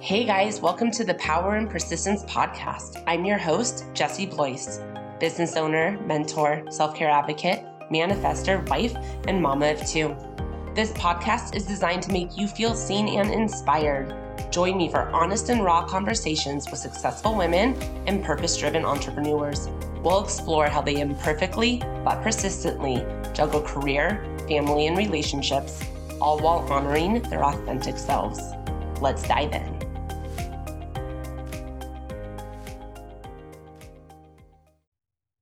Hey guys, welcome to the Power in Persistence podcast. I'm your host, Jessie Blois, business owner, mentor, self care advocate, manifester, wife, and mama of two. This podcast is designed to make you feel seen and inspired. Join me for honest and raw conversations with successful women and purpose driven entrepreneurs. We'll explore how they imperfectly but persistently juggle career, family, and relationships, all while honoring their authentic selves. Let's dive in.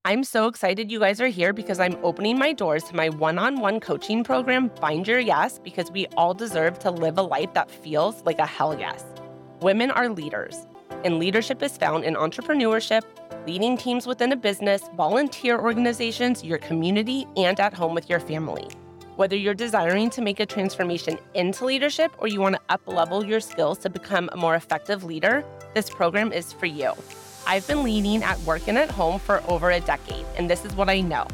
I'm so excited you guys are here because I'm opening my doors to my one on one coaching program, Find Your Yes, because we all deserve to live a life that feels like a hell yes. Women are leaders, and leadership is found in entrepreneurship, leading teams within a business, volunteer organizations, your community, and at home with your family. Whether you're desiring to make a transformation into leadership or you want to up level your skills to become a more effective leader, this program is for you. I've been leading at work and at home for over a decade, and this is what I know.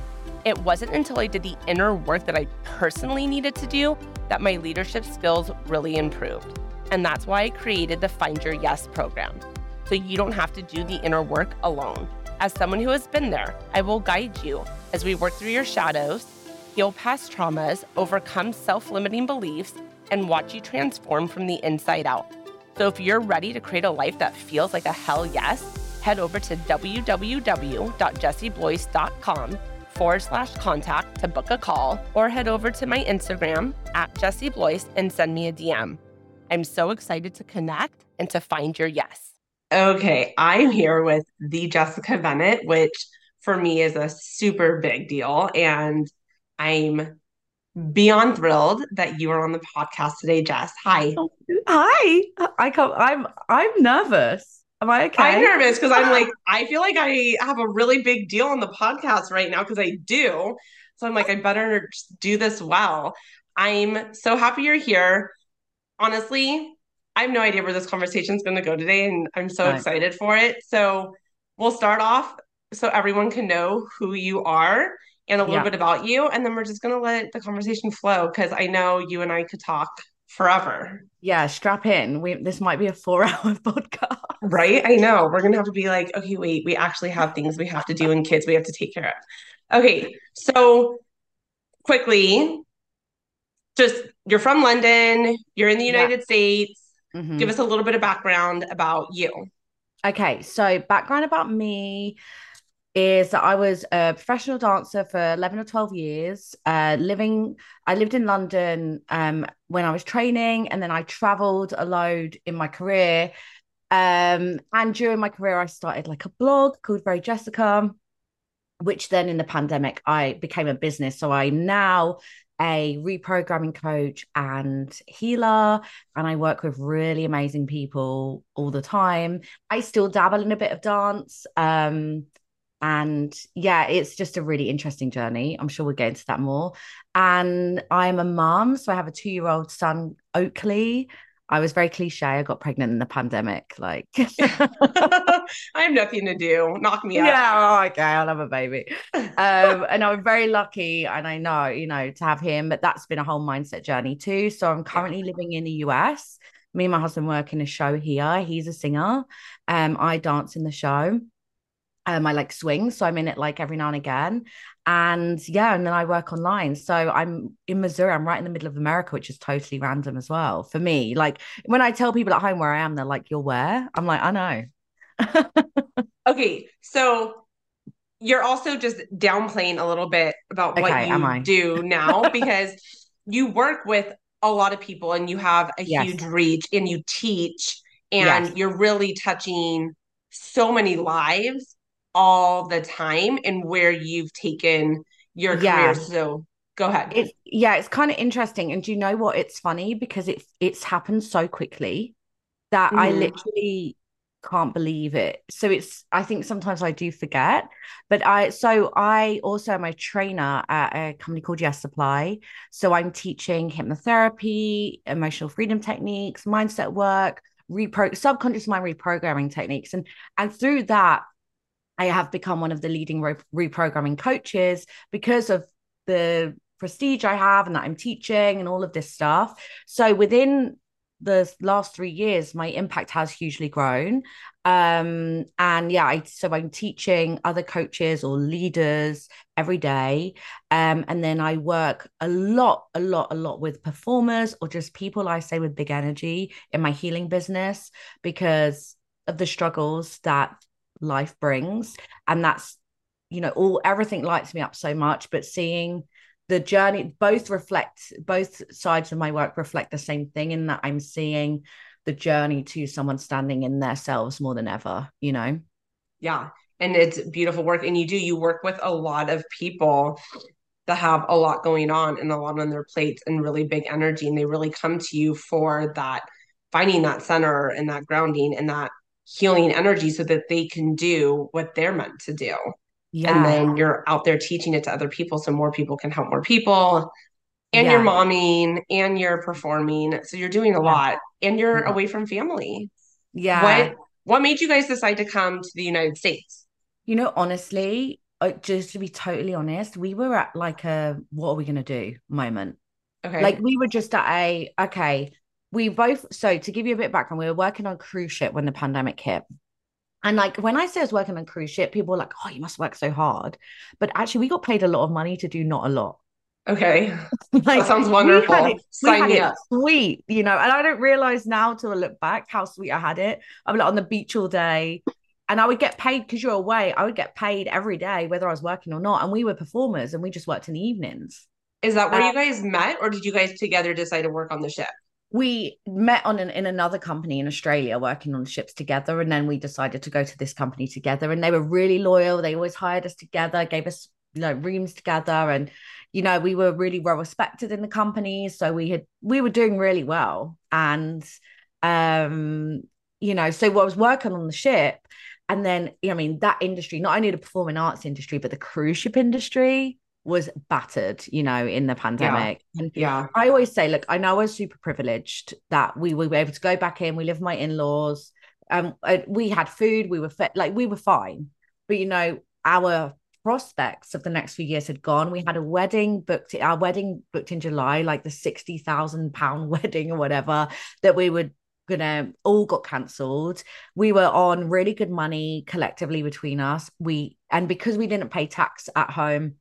It wasn't until I did the inner work that I personally needed to do that my leadership skills really improved. And that's why I created the Find Your Yes program. So you don't have to do the inner work alone. As someone who has been there, I will guide you as we work through your shadows, heal past traumas, overcome self limiting beliefs, and watch you transform from the inside out. So if you're ready to create a life that feels like a hell yes, head over to www.jessieblois.com forward slash contact to book a call or head over to my Instagram at Jessie Blois and send me a DM. I'm so excited to connect and to find your yes. Okay, I'm here with the Jessica Bennett, which for me is a super big deal. And I'm beyond thrilled that you are on the podcast today, Jess. Hi. Hi. I come I'm I'm nervous. Am I okay? I'm nervous because I'm like, I feel like I have a really big deal on the podcast right now because I do. So I'm like, I better do this well. I'm so happy you're here. Honestly, I have no idea where this conversation is going to go today, and I'm so right. excited for it. So we'll start off so everyone can know who you are and a little yeah. bit about you, and then we're just going to let the conversation flow because I know you and I could talk forever. Yeah, strap in. We this might be a four hour podcast. Right? I know. We're gonna have to be like, okay, wait, we actually have things we have to do and kids we have to take care of. Okay, so quickly, just you're from London, you're in the United yeah. States. Mm-hmm. Give us a little bit of background about you. Okay, so background about me is that I was a professional dancer for 11 or 12 years, uh, living, I lived in London um, when I was training, and then I traveled a load in my career. Um, and during my career, I started like a blog called Very Jessica, which then in the pandemic, I became a business. So I'm now a reprogramming coach and healer, and I work with really amazing people all the time. I still dabble in a bit of dance. Um, and yeah, it's just a really interesting journey. I'm sure we'll get into that more. And I'm a mom, so I have a two year old son, Oakley. I was very cliche. I got pregnant in the pandemic. Like, I have nothing to do. Knock me out. Yeah, oh, okay. I'll have a baby. Um, and I'm very lucky, and I know, you know, to have him. But that's been a whole mindset journey too. So I'm currently yeah. living in the US. Me and my husband work in a show here. He's a singer. Um, I dance in the show um, I like swing, so I'm in it like every now and again. And yeah, and then I work online. So I'm in Missouri. I'm right in the middle of America, which is totally random as well for me. Like when I tell people at home where I am, they're like, "You're where?" I'm like, "I know." okay, so you're also just downplaying a little bit about what okay, you do now because you work with a lot of people and you have a yes. huge reach and you teach and yes. you're really touching so many lives all the time and where you've taken your yeah. career. So go ahead. It's, yeah, it's kind of interesting. And do you know what? It's funny because it's it's happened so quickly that mm. I mm-hmm. literally can't believe it. So it's I think sometimes I do forget. But I so I also am a trainer at a company called Yes Supply. So I'm teaching hypnotherapy, emotional freedom techniques, mindset work, repro subconscious mind reprogramming techniques. And and through that, I have become one of the leading re- reprogramming coaches because of the prestige I have and that I'm teaching and all of this stuff. So within the last three years, my impact has hugely grown. Um, and yeah, I, so I'm teaching other coaches or leaders every day. Um, and then I work a lot, a lot, a lot with performers or just people I say with big energy in my healing business because of the struggles that life brings. And that's, you know, all everything lights me up so much, but seeing the journey both reflect both sides of my work reflect the same thing in that I'm seeing the journey to someone standing in their selves more than ever, you know? Yeah. And it's beautiful work. And you do, you work with a lot of people that have a lot going on and a lot on their plates and really big energy. And they really come to you for that, finding that center and that grounding and that healing energy so that they can do what they're meant to do. Yeah. And then you're out there teaching it to other people so more people can help more people and yeah. you're momming and you're performing. So you're doing a yeah. lot and you're yeah. away from family. Yeah. What what made you guys decide to come to the United States? You know, honestly, uh, just to be totally honest, we were at like a what are we going to do moment. Okay. Like we were just at a okay, we both so to give you a bit of background, we were working on cruise ship when the pandemic hit. And like when I say I was working on cruise ship, people were like, "Oh, you must work so hard," but actually, we got paid a lot of money to do not a lot. Okay. like, that sounds wonderful. We had it, Sign me up. Sweet, you know, and I don't realize now to look back how sweet I had it. I'm like on the beach all day. And I would get paid because you're away. I would get paid every day, whether I was working or not. And we were performers and we just worked in the evenings. Is that where um, you guys met, or did you guys together decide to work on the ship? We met on an, in another company in Australia working on ships together. And then we decided to go to this company together. And they were really loyal. They always hired us together, gave us you know rooms together and you know we were really well respected in the company so we had we were doing really well and um you know so I was working on the ship and then I mean that industry not only the performing arts industry but the cruise ship industry was battered, you know, in the pandemic. Yeah. And yeah. I always say, look, I know I was super privileged that we were able to go back in. We lived with my in-laws. Um, we had food, we were fit, like we were fine. But you know, our prospects of the next few years had gone. We had a wedding booked, our wedding booked in July, like the sixty thousand pound wedding or whatever that we would gonna all got cancelled. We were on really good money collectively between us. We and because we didn't pay tax at home,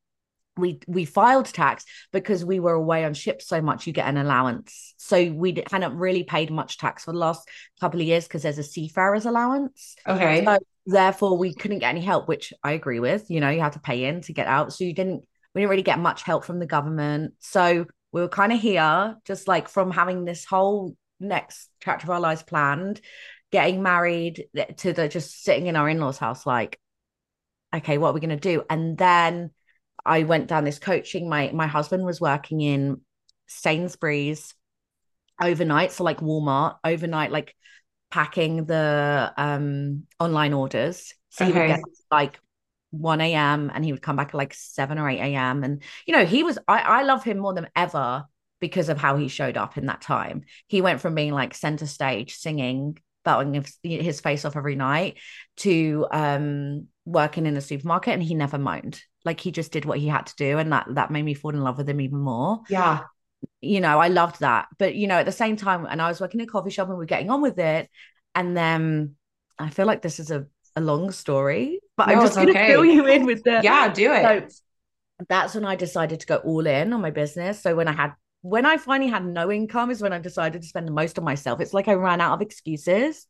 we we filed tax because we were away on ships so much you get an allowance. So we hadn't really paid much tax for the last couple of years because there's a seafarer's allowance. Okay. So therefore we couldn't get any help which i agree with you know you have to pay in to get out. So you didn't we didn't really get much help from the government. So we were kind of here just like from having this whole next chapter of our lives planned getting married eh, to the just sitting in our in-laws house like okay what are we going to do? And then I went down this coaching. My my husband was working in Sainsbury's overnight, so like Walmart overnight, like packing the um online orders. So okay. he would get like 1 a.m. and he would come back at like 7 or 8 a.m. And you know, he was I, I love him more than ever because of how he showed up in that time. He went from being like center stage singing, belting his, his face off every night to um working in a supermarket and he never moaned like he just did what he had to do and that that made me fall in love with him even more. Yeah. You know i loved that. But you know at the same time and i was working in a coffee shop and we are getting on with it and then i feel like this is a, a long story but no, i'm just gonna okay. fill you in with the yeah do it. So that's when i decided to go all in on my business. So when i had when i finally had no income is when i decided to spend the most on myself. It's like i ran out of excuses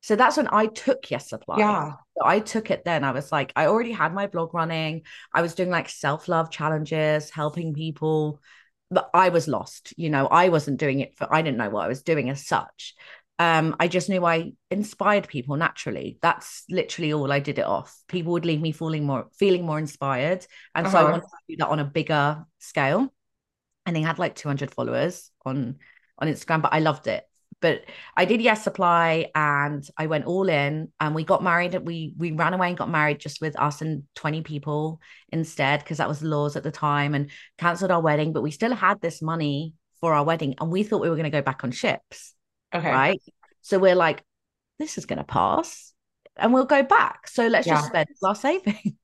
so that's when I took Yes Supply. Yeah. So I took it then. I was like, I already had my blog running. I was doing like self love challenges, helping people, but I was lost. You know, I wasn't doing it for, I didn't know what I was doing as such. Um, I just knew I inspired people naturally. That's literally all I did it off. People would leave me feeling more, feeling more inspired. And uh-huh. so I uh-huh. wanted to do that on a bigger scale. And he had like 200 followers on on Instagram, but I loved it but I did yes supply and I went all in and we got married. We we ran away and got married just with us and 20 people instead, because that was the laws at the time and cancelled our wedding. But we still had this money for our wedding and we thought we were going to go back on ships. Okay. Right. So we're like, this is going to pass and we'll go back. So let's yeah. just spend our savings.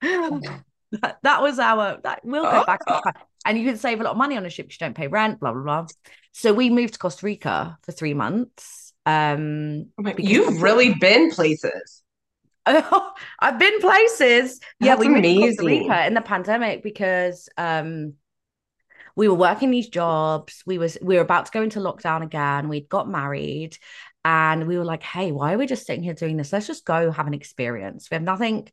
that, that was our that we'll go back. Oh. and you can save a lot of money on a ship. You don't pay rent, blah blah blah. So we moved to Costa Rica for three months. Um, oh you've really been places. I've been places. That's yeah, we amazing. moved to Costa Rica in the pandemic because um, we were working these jobs. We was we were about to go into lockdown again. We'd got married, and we were like, "Hey, why are we just sitting here doing this? Let's just go have an experience. We have nothing."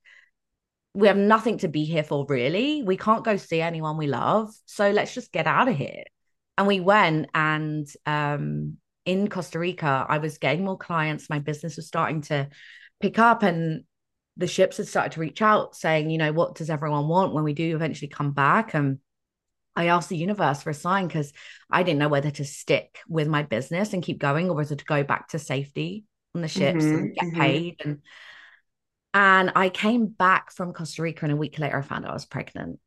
We have nothing to be here for, really. We can't go see anyone we love. So let's just get out of here. And we went and um, in Costa Rica, I was getting more clients. My business was starting to pick up, and the ships had started to reach out saying, you know, what does everyone want when we do eventually come back? And I asked the universe for a sign because I didn't know whether to stick with my business and keep going or whether to go back to safety on the ships mm-hmm, and get mm-hmm. paid. And and I came back from Costa Rica and a week later I found out I was pregnant.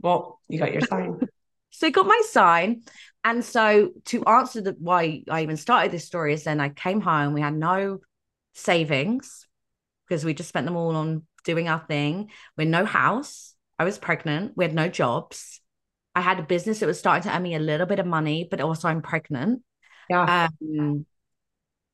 Well, you got your sign. so I got my sign. And so to answer the why I even started this story is then I came home, we had no savings because we just spent them all on doing our thing. We had no house. I was pregnant. We had no jobs. I had a business that was starting to earn me a little bit of money, but also I'm pregnant. Yeah. Um,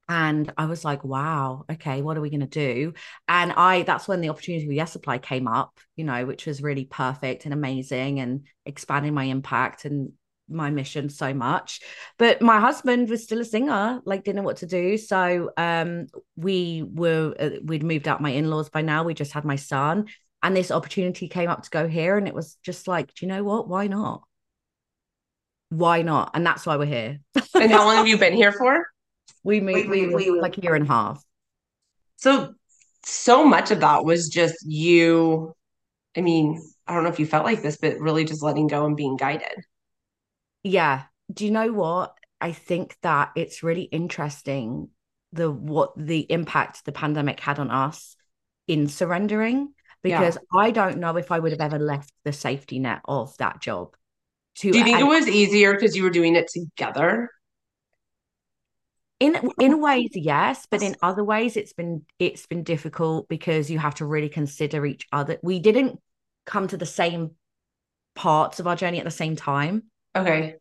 and I was like, wow, okay, what are we going to do? And I, that's when the opportunity with Yes Supply came up, you know, which was really perfect and amazing and expanding my impact and my mission so much. But my husband was still a singer like didn't know what to do. So um we were uh, we'd moved out my in-laws by now we just had my son and this opportunity came up to go here and it was just like do you know what? Why not? Why not? And that's why we're here. And how long have you been here for we moved we, we, we like a year and a half. So so much of that was just you i mean i don't know if you felt like this but really just letting go and being guided. Yeah. Do you know what? I think that it's really interesting the what the impact the pandemic had on us in surrendering because yeah. i don't know if i would have ever left the safety net of that job to do you think it was easier because you were doing it together in in ways yes but in other ways it's been it's been difficult because you have to really consider each other we didn't come to the same parts of our journey at the same time Okay.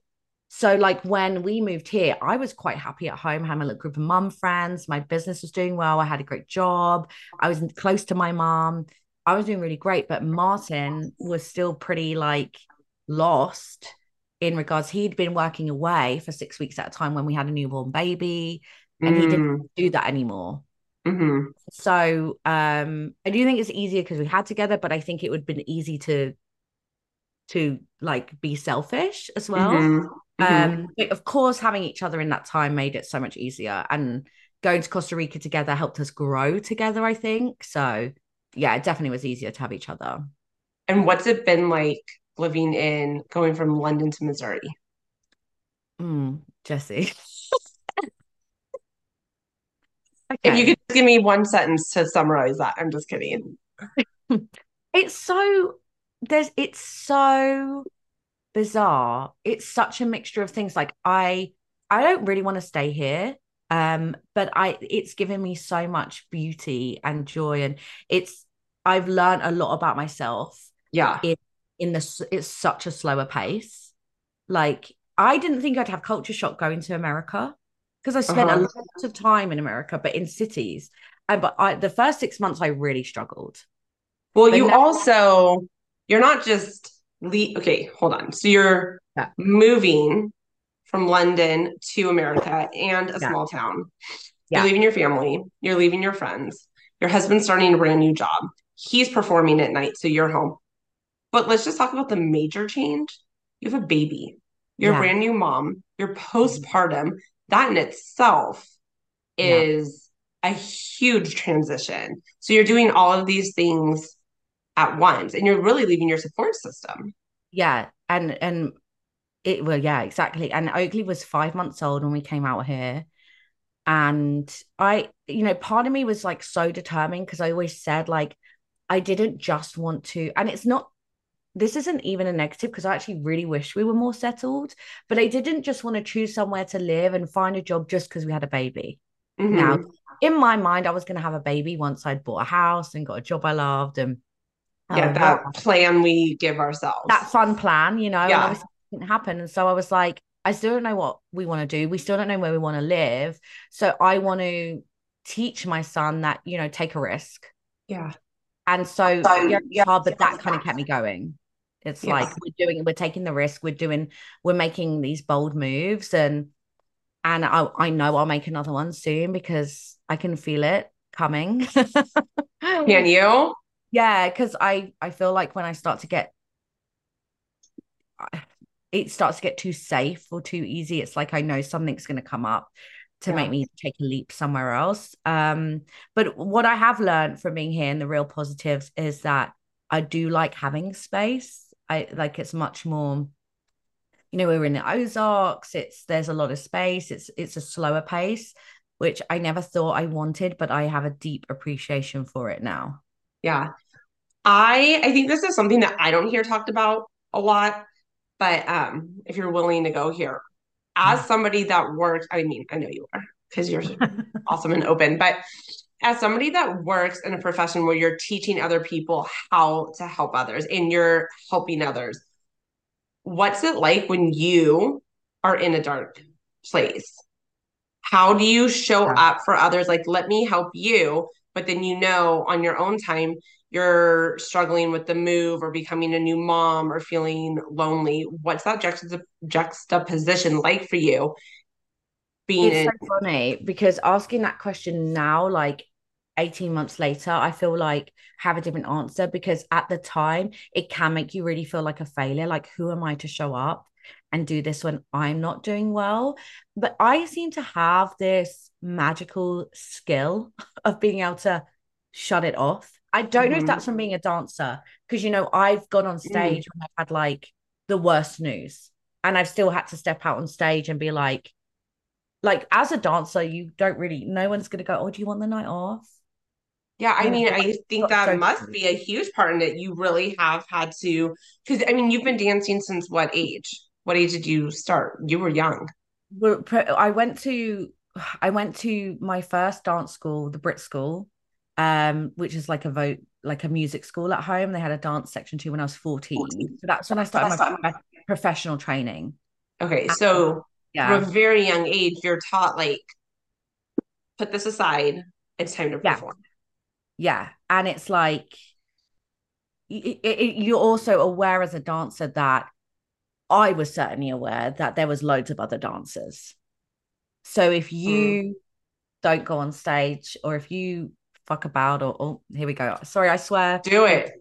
So, like when we moved here, I was quite happy at home. I had my little group of mum friends. My business was doing well. I had a great job. I was close to my mom. I was doing really great. But Martin was still pretty like lost in regards. He'd been working away for six weeks at a time when we had a newborn baby, and mm. he didn't mm. do that anymore. Mm-hmm. So um, I do think it's easier because we had together, but I think it would have been easy to to like be selfish as well. Mm-hmm. Mm-hmm. Um, but of course, having each other in that time made it so much easier. And going to Costa Rica together helped us grow together, I think. So yeah, it definitely was easier to have each other. And what's it been like living in going from London to Missouri? Mm, Jesse. okay. If you could give me one sentence to summarize that, I'm just kidding. it's so there's it's so bizarre. It's such a mixture of things. Like I I don't really want to stay here. Um, but I it's given me so much beauty and joy. And it's I've learned a lot about myself. Yeah. In in this it's such a slower pace. Like I didn't think I'd have culture shock going to America because I spent uh-huh. a lot of time in America, but in cities. And but I the first six months I really struggled. Well, but you now- also you're not just le- okay hold on so you're yeah. moving from london to america and a yeah. small town yeah. you're leaving your family you're leaving your friends your husband's starting a brand new job he's performing at night so you're home but let's just talk about the major change. You have a baby. You're a brand new mom. You're mm-hmm. postpartum. That in itself is a huge transition. So you're doing all of these things at once and you're really leaving your support system. Yeah. And and it well yeah exactly. And oakley was five months old when we came out here. And i you know part of me was like so determined because i always said like i didn't just want to and it's not this isn't even a negative because I actually really wish we were more settled, but I didn't just want to choose somewhere to live and find a job just because we had a baby. Mm-hmm. Now, in my mind, I was going to have a baby once I'd bought a house and got a job I loved and yeah, um, that what- plan we give ourselves. that fun plan, you know, yeah. didn't happen. And so I was like, I still don't know what we want to do. We still don't know where we want to live. So I want to teach my son that, you know, take a risk. yeah. And so, So, yeah, yeah, hard, but that yeah. kind of kept me going. It's Yeah. like we're doing, we're taking the risk, we're doing, we're making these bold moves, and and I I know I'll make another one soon because I can feel it coming. Can you? Yeah, because I I feel like when I start to get it starts to get too safe or too easy, it's like I know something's going to come up to Yeah. make me take a leap somewhere else. Um, but what I have learned from being here and the real positives is that I do like having space. I like it's much more, you know, we're in the Ozarks, it's there's a lot of space, it's it's a slower pace, which I never thought I wanted, but I have a deep appreciation for it now. Yeah. I I think this is something that I don't hear talked about a lot, but um, if you're willing to go here, as Yeah. somebody that works, I mean, I know you are because you're awesome and open, but as somebody that works in a profession where you're teaching other people how to help others and you're helping others, what's it like when you are in a dark place? How do you show Yeah. up for others? Like, let me help you, but then you know on your own time you're struggling with the move or becoming a new mom or feeling lonely. What's that juxtap- juxtaposition like for you? Being It's in, so funny because asking that question now, like 18 months later, I feel like have a different answer because at the time it can make you really feel like a failure. Like, who am I to show up and do this when I'm not doing well? But I seem to have this magical skill of being able to shut it off. I don't know if Mhm. that's from being a dancer because, you know, I've gone on stage when I've had like the worst news and I've still had to step out on stage and be like, like as a dancer, you don't really, no one's going to go, oh, do you want the night off? Yeah, I mean, I think that must be a huge part in it. You really have had to, because I mean, you've been dancing since what age? What age did you start? You were young. Well, I went to, I went to my first dance school, the Brit School, um, which is like a vote, like a music school at home. They had a dance section too when I was 14. So that's when I started my prof- professional training. Okay, so from Yeah. a very young age, you're taught like, put this aside. It's time to perform. Yeah. And it's like, y- y- you're also aware as a dancer that I was certainly aware that there was loads of other dancers. So if mm. you don't go on stage or if you fuck about or oh, here we go. Sorry, I swear. Do it.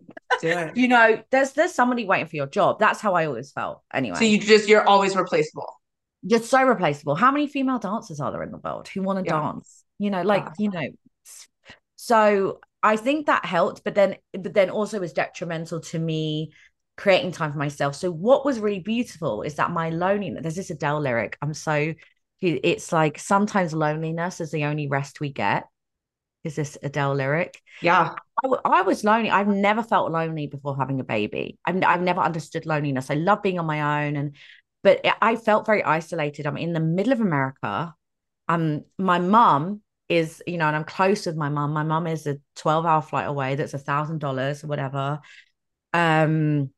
Do it. You know, there's there's somebody waiting for your job. That's how I always felt. Anyway, So you just you're always replaceable. you're so replaceable. How many female dancers are there in the world who want to Yeah. dance? You know, like, Yeah. you know. So I think that helped, but then but then also was detrimental to me creating time for myself. So what was really beautiful is that my loneliness, there's this Adele lyric. I'm so it's like sometimes loneliness is the only rest we get. Is this Adele lyric? Yeah. I was lonely. I've never felt lonely before having a baby. I've, I've never understood loneliness. I love being on my own, and but I felt very isolated. I'm in the middle of America. Um, my mum is, you know, and I'm close with my mum. My mum is a 12 hour flight away. That's a thousand dollars or whatever. Um,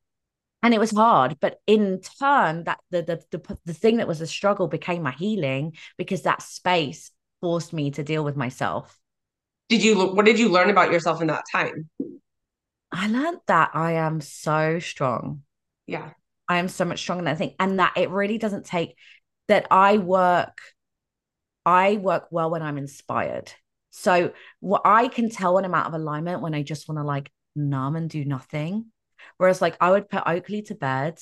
and it was hard, but in turn, that the, the the the thing that was a struggle became my healing because that space forced me to deal with myself. Did you what did you learn about yourself in that time? I learned that I am so strong. Yeah. I am so much stronger than I think. And that it really doesn't take that I work, I work well when I'm inspired. So what I can tell when I'm out of alignment when I just want to like numb and do nothing. Whereas like I would put Oakley to bed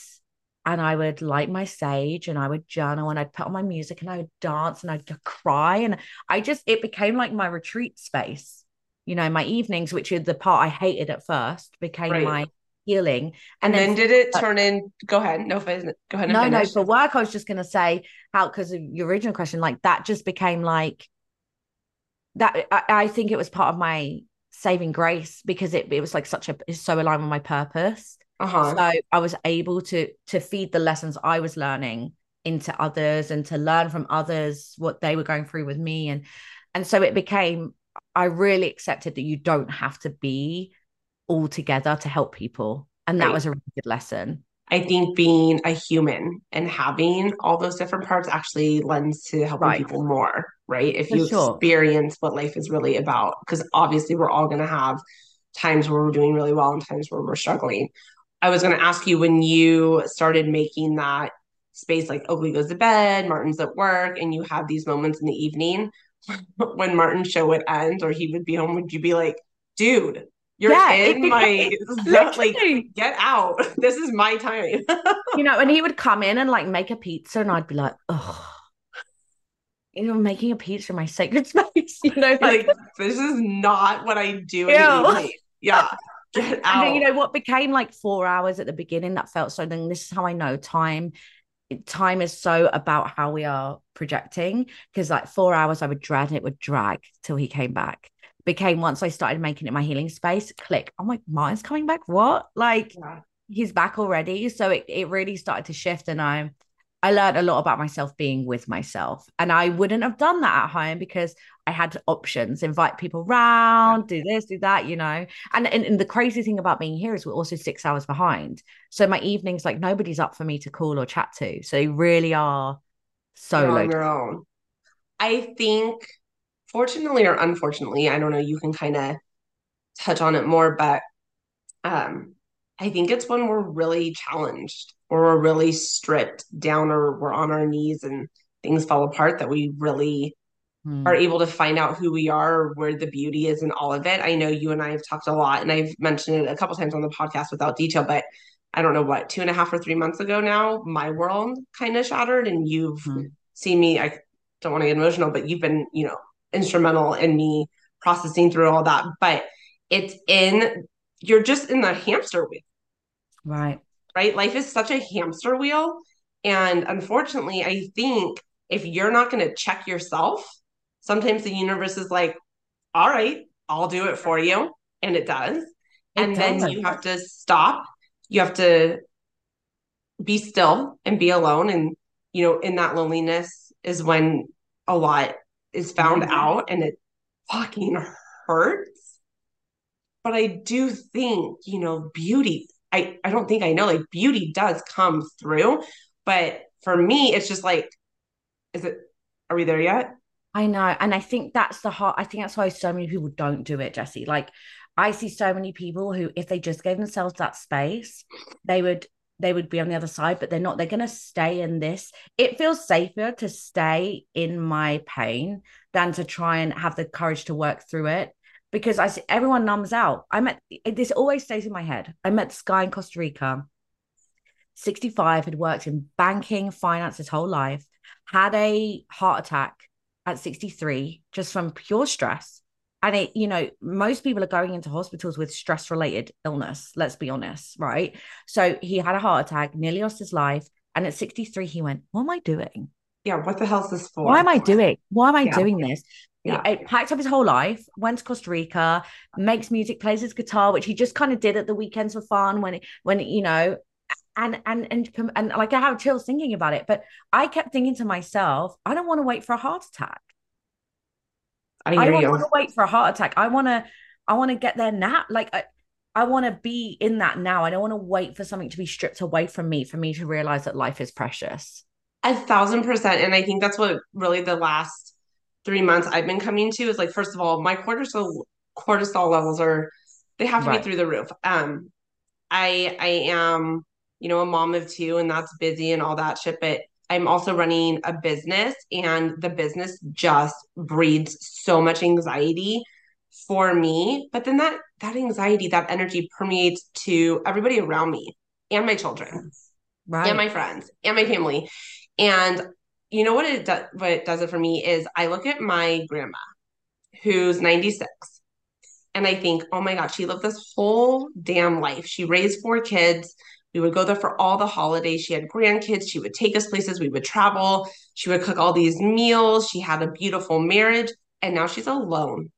and I would light my sage and I would journal and I'd put on my music and I would dance and I'd cry. And I just it became like my retreat space. You know, my evenings, which are the part I hated at first, became Right. my healing. And, then, did it turn in go ahead. No go ahead and no, no, for work, I was just gonna say how because of your original question, like that just became like that. I, I think it was part of my saving grace because it, it was like such a it's so aligned with my purpose. Uh-huh. So I was able to to feed the lessons I was learning into others and to learn from others what they were going through with me. And and so it became I really accepted that you don't have to be all together to help people. And that Right. was a really good lesson. I think being a human and having all those different parts actually lends to helping Right. people more, right? If For you sure. experience what life is really about, because obviously we're all going to have times where we're doing really well and times where we're struggling. I was going to ask you when you started making that space, like oh, Oakley goes to bed, Martin's at work, and you have these moments in the evening when Martin's show would end or he would be home, would you be like, dude, you're Yeah, it in my became- like get out. This is my time. you know, and he would come in and like make a pizza, and I'd be like, oh, you know, making a pizza in my sacred space, you know, like, like this is not what I do in Ew. the evening. Yeah. Get and out. then, you know, what became like four hours at the beginning that felt so. Then this is how I know time. Time is so about how we are projecting because like four hours I would dread and it would drag till he came back. Became once I started making it my healing space, click. I'm like, Martin's coming back. What? Like, Yeah. he's back already. So it, it really started to shift. And I I learned a lot about myself being with myself. And I wouldn't have done that at home because I had options, invite people round, do this, do that, you know. And, and and the crazy thing about being here is we're also six hours behind. So my evenings, like nobody's up for me to call or chat to. So they really are solo. on your own. I think, fortunately or unfortunately, I don't know, you can kind of touch on it more, but um, I think it's when we're really challenged or we're really stripped down or we're on our knees and things fall apart that we really Hmm. are able to find out who we are where the beauty is in all of it. I know you and I have talked a lot, and I've mentioned it a couple times on the podcast without detail, but I don't know what, two and a half or three months ago now, my world kind of shattered, and you've Hmm. seen me. I don't want to get emotional, but you've been, you know, instrumental in me processing through all that. But it's in, you're just in the hamster wheel Right. right? Life is such a hamster wheel. And unfortunately, I think if you're not going to check yourself, sometimes the universe is like, all right, I'll do it for you. And it does. It and then does. you have to stop. You have to be still and be alone. And, you know, in that loneliness is when a lot is found Mhm. out and it fucking hurts. But I do think, you know, beauty, I, I don't think I know, like beauty does come through. But for me, it's just like, is it, are we there yet? I know. And I think that's the heart. I think that's why so many people don't do it, Jesse. Like I see so many people who, if they just gave themselves that space, they would they would be on the other side, but they're not. They're gonna stay in this. It feels safer to stay in my pain than to try and have the courage to work through it. Because I everyone numbs out. I met this always stays in my head. I met this guy in Costa Rica, 65, had worked in banking, finance his whole life, had a heart attack at 63 just from pure stress. And it, you know, most people are going into hospitals with stress related illness, let's be honest, right? So he had a heart attack, nearly lost his life. And at 63, he went, What am I doing? Yeah. What the hell's this for? Why am I doing? Why am I Yeah. doing this? Yeah. It packed up his whole life, went to Costa Rica, makes music, plays his guitar, which he just kind of did at the weekends for fun when it, when you know, and and and and, and like I have chills thinking about it. But I kept thinking to myself, I don't want to wait for a heart attack. I I don't want to wait for a heart attack. I want to, I want to get there now. Like I, I want to be in that now. I don't want to wait for something to be stripped away from me for me to realize that life is precious. A thousand percent. And I think that's what really the last three months I've been coming to is like, first of all, my cortisol cortisol levels are they have to Right. be through the roof. Um, I I am, you know, a mom of two and that's busy and all that shit, but I'm also running a business and the business just breeds so much anxiety for me. But then that that anxiety, that energy permeates to everybody around me and my children Right. and my friends and my family. And you know what it does what it does it for me is I look at my grandma who's 96 and I think, oh my God, she lived this whole damn life. She raised four kids. We would go there for all the holidays. She had grandkids. She would take us places. We would travel. She would cook all these meals. She had a beautiful marriage. And now she's alone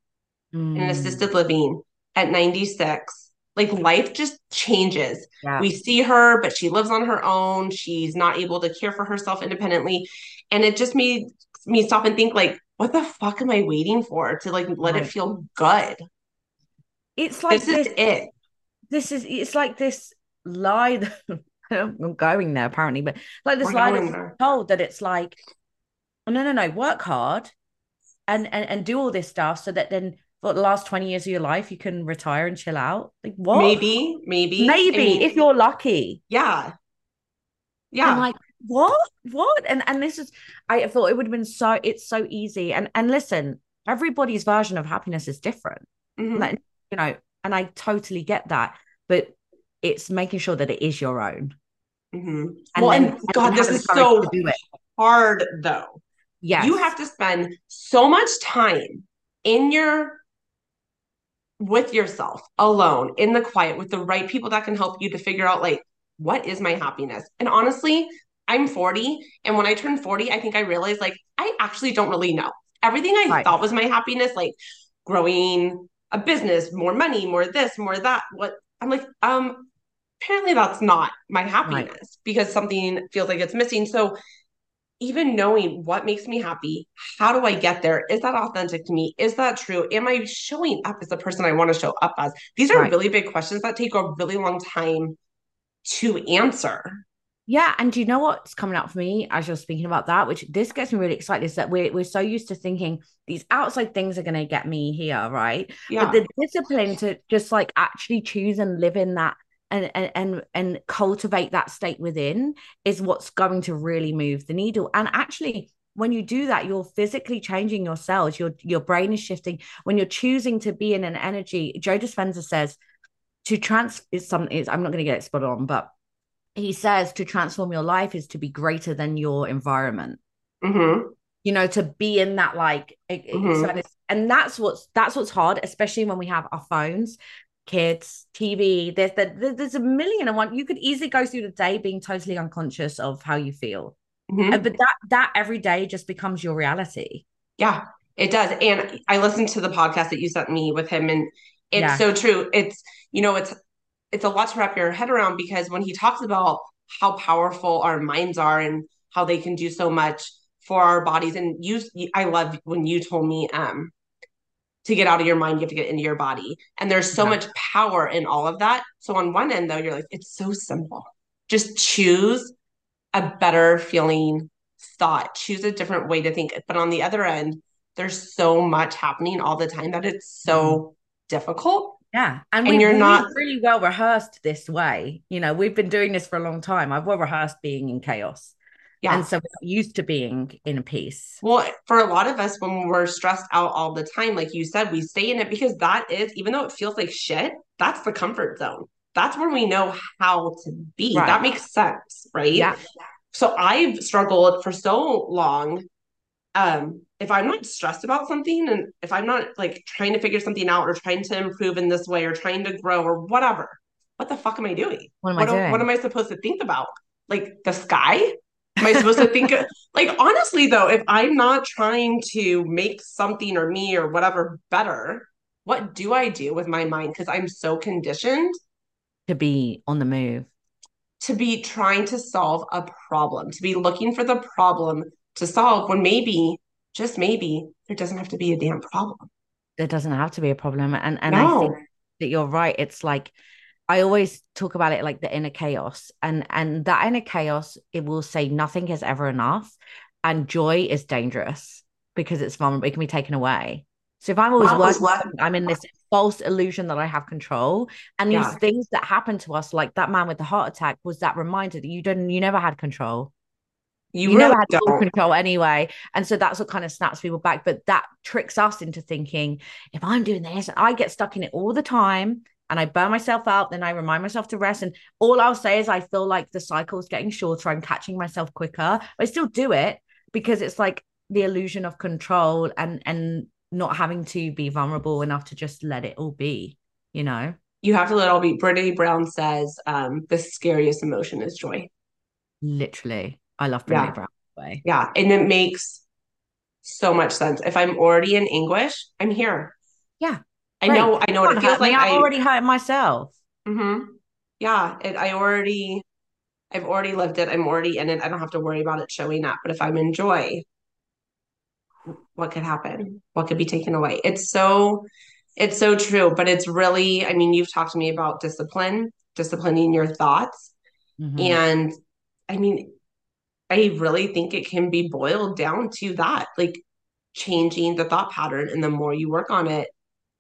in Mm, assisted living at 96. Like life just changes. yeah. We see her, but she lives on her own. She's not able to care for herself independently. And it just made me stop and think, like, what the fuck am I waiting for to like let it feel good? it's like This is it. this is it's like this lie that I'm going there apparently, but like this We're lie that's told that it's like, oh, no, no, no, work hard and, and and do all this stuff so that then for the last 20 years of your life you can retire and chill out. Like what? Maybe, maybe, Maybe I mean, if you're lucky. yeah, Yeah. I'm like, what? What? And and this is I thought it would have been so it's so easy. And and listen, everybody's version of happiness is different. Mhm. Like, you know, and I totally get that. But it's making sure that it is your own. Mhm. And Well, then- and God, this is so hard though. Yes. You have to spend so much time in your with yourself alone in the quiet with the right people that can help you to figure out like what is my happiness and honestly i'm 40 and when i turned 40 i think i realized like i actually don't really know everything i Right. thought was my happiness like growing a business more money more this more that what i'm like um apparently that's not my happiness because something feels like it's missing so even knowing what makes me happy, how do I get there? Is that authentic to me? Is that true? Am I showing up as the person I want to show up as? These are Right. really big questions that take a really long time to answer. Yeah, and do you know what's coming up for me as you're speaking about that, which this gets me really excited, is that we're we're so used to thinking these outside things are going to get me here, right? Yeah. But the discipline to just like actually choose and live in that and and and and cultivate that state within is what's going to really move the needle. And actually, when you do that, you're physically changing your cells. Your your brain is shifting. When you're choosing to be in an energy, Joe Dispenza says to trans is something. Is I'm not going to get it spot on, but he says to transform your life is to be greater than your environment hmm you know to be in that like Mhm. and that's what's that's what's hard especially when we have our phones kids tv there's there- there's a million and one you could easily go through the day being totally unconscious of how you feel hmm And- but that that every day just becomes your reality Yeah, it does. And I listened to the podcast that you sent me with him, and it's Yeah. so true. It's, you know, it's it's a lot to wrap your head around because when he talks about how powerful our minds are and how they can do so much for our bodies, and you, I love when you told me um to get out of your mind, you have to get into your body. And there's so Yeah. much power in all of that. So on one end, though, you're like, it's so simple. Just choose a better feeling thought, choose a different way to think. But on the other end, there's so much happening all the time that it's so mm-hmm. difficult. yeah and, And we, you're not- really well rehearsed this way you know we've been doing this for a long time i've well rehearsed being in chaos Yeah. and so used to being in a peace Well, for a lot of us, when we're stressed out all the time, like you said, we stay in it because that is, even though it feels like shit, that's the comfort zone. That's where we know how to be. Right. That makes sense, right? yeah So I've struggled for so long. Um, if I'm not stressed about something and if I'm not like trying to figure something out or trying to improve in this way or trying to grow or whatever, what the fuck am I doing? what am What, i am- doing what am I supposed to think about? Like the sky? Am I supposed to think like honestly though, if I'm not trying to make something or me or whatever better, what do I do with my mind? Because I'm so conditioned to be on the move to be trying to solve a problem, to be looking for the problem to solve when maybe, just maybe, there doesn't have to be a damn problem. there doesn't have to be a problem and and i think that you're right it's like i always talk about it like the inner chaos and and that inner chaos it will say nothing is ever enough and joy is dangerous because it's vulnerable it can be taken away so if i'm always it's working i'm in this false illusion that i have control and these Yeah. things that happen to us like that man with the heart attack was that reminder that you didn't you never had control You, you really never had full control anyway. And so that's what kind of snaps people back. But that tricks us into thinking, if I'm doing this, I get stuck in it all the time and I burn myself out, then I remind myself to rest. And all I'll say is I feel like the cycle is getting shorter. I'm catching myself quicker. But I still do it because it's like the illusion of control and and not having to be vulnerable enough to just let it all be, you know? You have to let it all be. Brene Brown says um, the scariest emotion is joy. Literally. I love Yeah. Brown way. Yeah. And it makes so much sense. If I'm already in anguish, I'm here. Yeah. I Great. know, I know what it feels me. like. I've I, already hurt myself. hmm Yeah, it, I already, I've already lived it. I'm already in it. I don't have to worry about it showing up. But if I'm in joy, what could happen? What could be taken away? It's so, It's so true, but it's really, I mean, you've talked to me about discipline, disciplining your thoughts. Mm-hmm. And I mean, I really think it can be boiled down to that, like changing the thought pattern. And the more you work on it,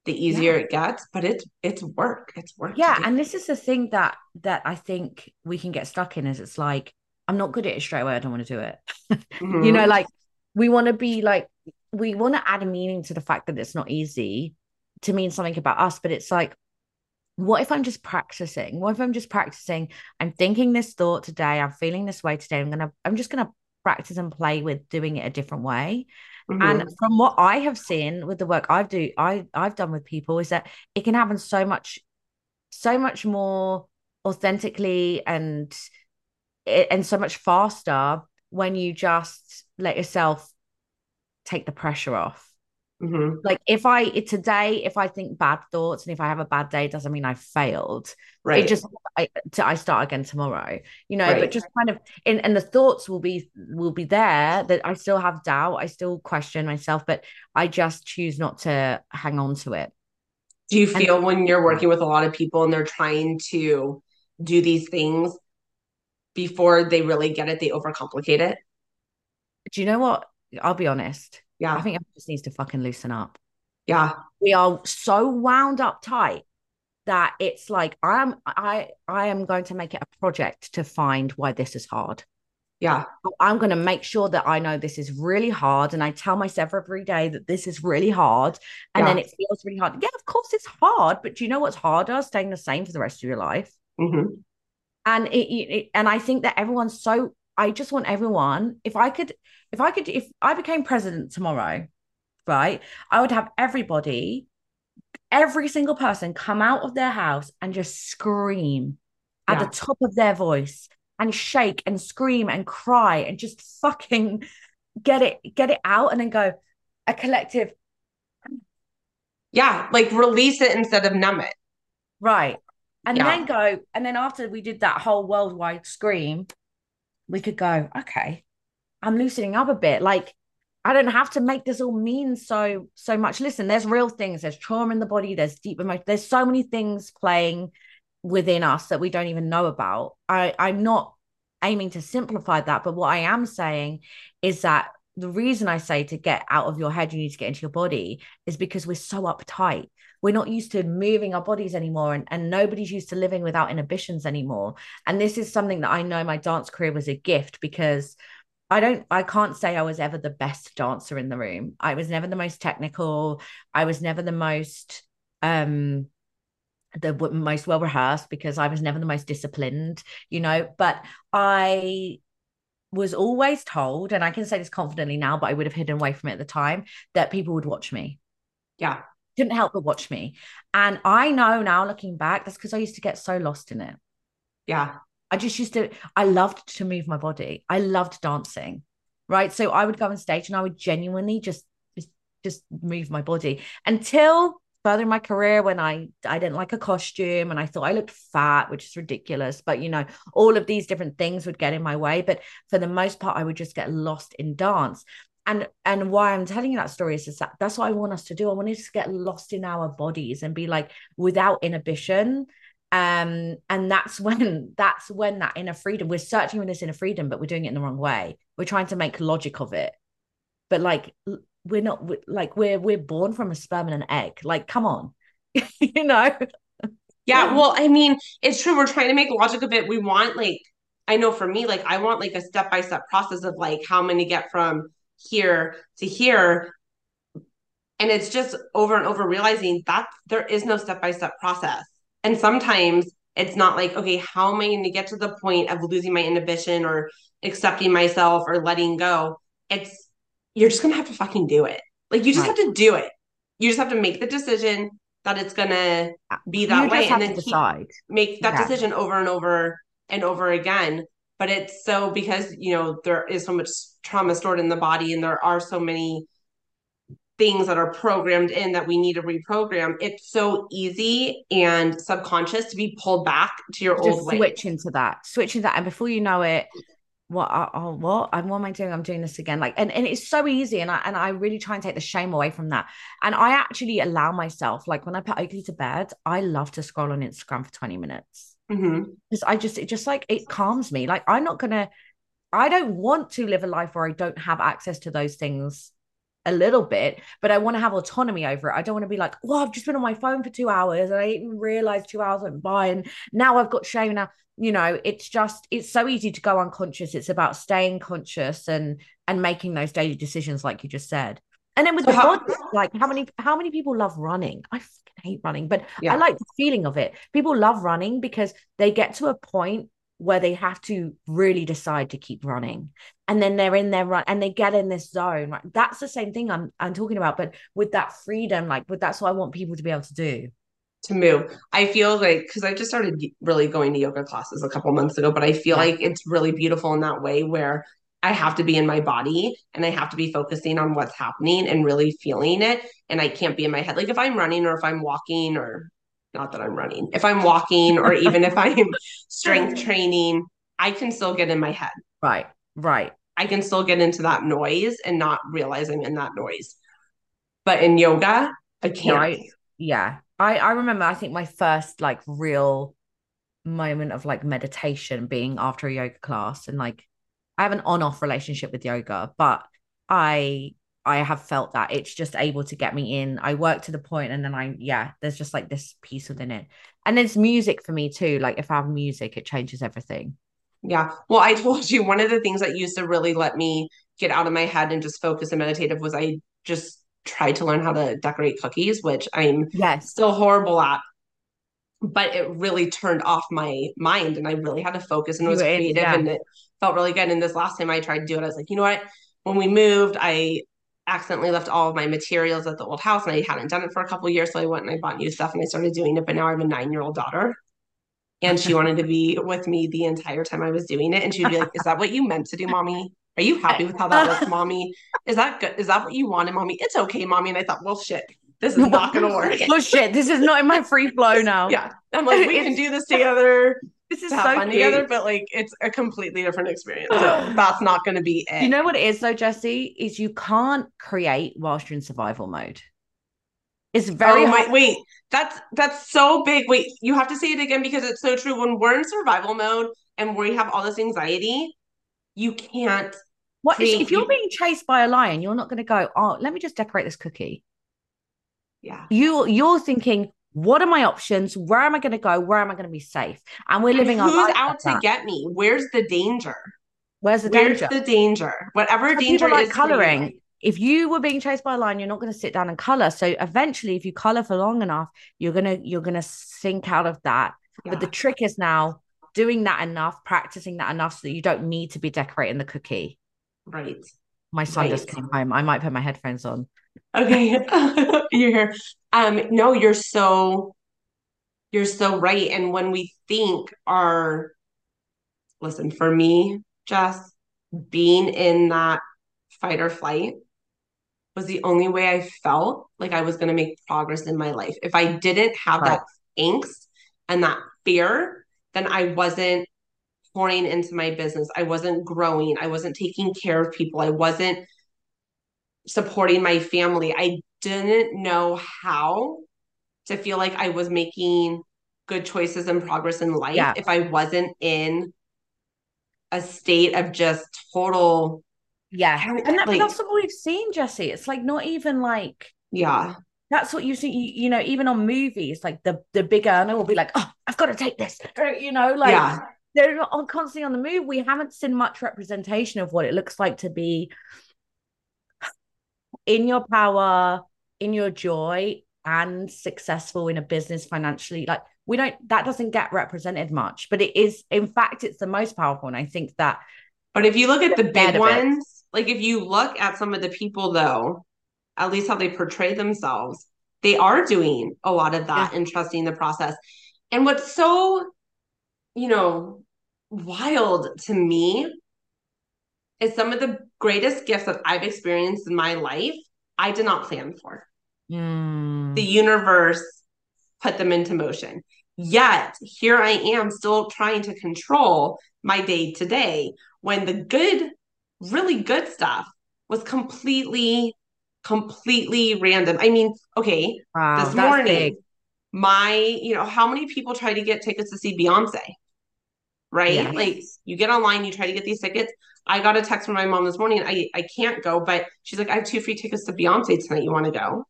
the easier yeah. it gets. But it's it's work. It's work. Yeah. And this is the thing that that I think we can get stuck in is it's like, I'm not good at it straight away. I don't want to do it. mm-hmm. You know, like we want to be like, we want to add a meaning to the fact that it's not easy to mean something about us, but it's like, what if I'm just practicing? What if I'm just practicing? I'm thinking this thought today. I'm feeling this way today. I'm gonna, I'm just gonna practice and play with doing it a different way. Mm-hmm. And from what I have seen with the work I've do, I I've done with people is that it can happen so much, so much more authentically and and so much faster when you just let yourself take the pressure off. Mm-hmm. Like if I today, if I think bad thoughts and if I have a bad day, doesn't mean I failed. Right. It just I, I start again tomorrow. You know, right. but just kind of and, and the thoughts will be will be there that I still have doubt. I still question myself, but I just choose not to hang on to it. Do you feel and, when you're working with a lot of people and they're trying to do these things before they really get it, they overcomplicate it? Do you know what? I'll be honest. Yeah. I think everyone just needs to fucking loosen up. Yeah. We are so wound up tight that it's like I'm I I am going to make it a project to find why this is hard. Yeah. I'm going to make sure that I know this is really hard. And I tell myself every day that this is really hard. And yeah. then it feels really hard. Yeah, of course it's hard. But do you know what's harder? Staying the same for the rest of your life. Mm-hmm. And it, it, and I think that everyone's so I just want everyone, if I could, if I could, if I became president tomorrow, right, I would have everybody, every single person come out of their house and just scream yeah. at the top of their voice and shake and scream and cry and just fucking get it, get it out and then go a collective. Yeah, like release it instead of numb it. Right. And yeah. then go, and then after we did that whole worldwide scream, we could go, okay, I'm loosening up a bit. Like, I don't have to make this all mean so so much. Listen, there's real things. There's trauma in the body. There's deep emotion. There's so many things playing within us that we don't even know about. I I'm not aiming to simplify that, but what I am saying is that the reason I say to get out of your head, you need to get into your body, is because we're so uptight we're not used to moving our bodies anymore and, and nobody's used to living without inhibitions anymore and this is something that i know my dance career was a gift because I don't I can't say I was ever the best dancer in the room. I was never the most technical. I was never the most um the most well rehearsed because I was never the most disciplined, you know, but I was always told and I can say this confidently now but I would have hidden away from it at the time that people would watch me. Yeah couldn't help but watch me. And I know now looking back, that's because I used to get so lost in it. Yeah. I just used to, I loved to move my body. I loved dancing. Right. So I would go on stage and I would genuinely just, just, just move my body until further in my career when I I didn't like a costume and I thought I looked fat, which is ridiculous. But you know, all of these different things would get in my way. But for the most part, I would just get lost in dance and and why i'm telling you that story is, that that's what i want us to do i want us to get lost in our bodies and be like without inhibition um and that's when that's when that inner freedom we're searching for this inner freedom but we're doing it in the wrong way. We're trying to make logic of it. But like we're not like we're we're born from a sperm and an egg. Like come on. You know? Yeah well i mean it's true. We're trying to make logic of it. We want like i know for me like i want like a step by step process of like how many get from here to here. And it's just over and over realizing that there is no step by step process and sometimes it's not like okay how am i going to get to the point of losing my inhibition or accepting myself or letting go? It's you're just going to have to fucking do it. Like you just right. have to do it. You just have to make the decision that it's going to be that way and then decide. make that yeah. decision over and over and over again. But it's so because you know there is so much trauma stored in the body and there are so many things that are programmed in that we need to reprogram it's so easy and subconscious to be pulled back to your Just old switch way. into that switch into that and before you know it what oh, what I'm what am I doing? I'm doing this again. Like and, and it's so easy. And I and I really try and take the shame away from that. And I actually allow myself, like when I put Oakley to bed, I love to scroll on Instagram for 20 minutes. Because Mm-hmm. I just it just like it calms me. Like I'm not gonna I don't want to live a life where I don't have access to those things a little bit, but I want to have autonomy over it. I don't want to be like, well, I've just been on my phone for two hours and I didn't realize two hours went by and now I've got shame. Now, you know, it's just it's so easy to go unconscious. It's about staying conscious and and making those daily decisions, like you just said. And then with So the how- body, like how many how many people love running? I hate running, but Yeah. I like the feeling of it. People love running because they get to a point where they have to really decide to keep running and then they're in their run and they get in this zone right that's the same thing i'm i'm talking about but with that freedom like but that's what i want people to be able to do to move. I feel like because I just started really going to yoga classes a couple months ago, but I feel Yeah. like it's really beautiful in that way where I have to be in my body and I have to be focusing on what's happening and really feeling it. And I can't be in my head. Like if I'm running or if I'm walking or not that I'm running, if I'm walking or even if I'm strength training, I can still get in my head. right right I can still get into that noise and not realize I'm in that noise. But in yoga, I can't. I- yeah i i remember i think my first like real moment of like meditation being after a yoga class and like i have an on-off relationship with yoga but i i have felt that it's just able to get me in i work to the point and then i yeah there's just like this piece within it and there's music for me too like if i have music it changes everything Yeah. Well, I told you one of the things that used to really let me get out of my head and just focus and meditative was I just tried to learn how to decorate cookies, which I'm yes still horrible at. But it really turned off my mind and I really had to focus and it was creative yeah. and it felt really good. And this last time I tried to do it, I was like, you know what? When we moved, I accidentally left all of my materials at the old house and I hadn't done it for a couple of years. So I went and I bought new stuff and I started doing it. But now I have a nine year old daughter and she wanted to be with me the entire time I was doing it. And she'd be like, Is that what you meant to do, mommy? Are you happy with how that looks, mommy? Is that good? Is that what you wanted, mommy? It's okay, mommy. And I thought, Well, shit, this is not going to work. oh shit this is not in my free flow now Yeah. I'm like, we can do this together this is to so have fun cute. together, but like, it's a completely different experience. So that's not going to be it. you know what it is though jesse is you can't create whilst you're in survival mode it's very oh, hard wait, wait, that's that's so big. Wait, you have to say it again because it's so true. When we're in survival mode and we have all this anxiety, you can't What is, create- if you're being chased by a lion, you're not going to go, oh, let me just decorate this cookie. Yeah. You you're thinking, what are my options? Where am I going to go? Where am I going to be safe? And we're living our Who's out to that. get me? Where's the danger? Where's the Where's danger? the danger? Whatever Some danger like is coloring. If you were being chased by a lion, you're not going to sit down and color. So eventually, if you color for long enough, you're gonna you're gonna sink out of that. But the trick is now doing that enough, practicing that enough, so that you don't need to be decorating the cookie. right. My son just came home. I might put my headphones on. Okay. you're here. Um, no, you're so you're so right. And when we think our listen, for me, Jess, being in that fight or flight was the only way I felt like I was going to make progress in my life. If I didn't have Right. that angst and that fear, then I wasn't pouring into my business. I wasn't growing. I wasn't taking care of people. I wasn't supporting my family. I didn't know how to feel like I was making good choices and progress in life Yeah. if I wasn't in a state of just total Yeah. And that, like- that's what we've seen, Jesse. It's like not even like yeah that's what you see, you, you know, even on movies, like the the big earner will be like, oh, I've got to take this. You know, like Yeah. they're not on constantly on the move. We haven't seen much representation of what it looks like to be in your power, in your joy, and successful in a business financially. Like we don't that doesn't get represented much, but it is in fact it's the most powerful. And I think that But if you look at the big ones, like if you look at some of the people though, at least how they portray themselves, they are doing a lot of that and trusting the process. And what's so, you know, wild to me is some of the greatest gifts that I've experienced in my life, I did not plan for. mm, The universe put them into motion. Yet here I am still trying to control my day to day when the good, really good stuff was completely, completely random. I mean, okay, wow, this morning, big. my, you know, how many people try to get tickets to see Beyonce? Right? Yes. Like you get online, you try to get these tickets. I got a text from my mom this morning. I, I can't go, but she's like, I have two free tickets to Beyonce tonight. You want to go?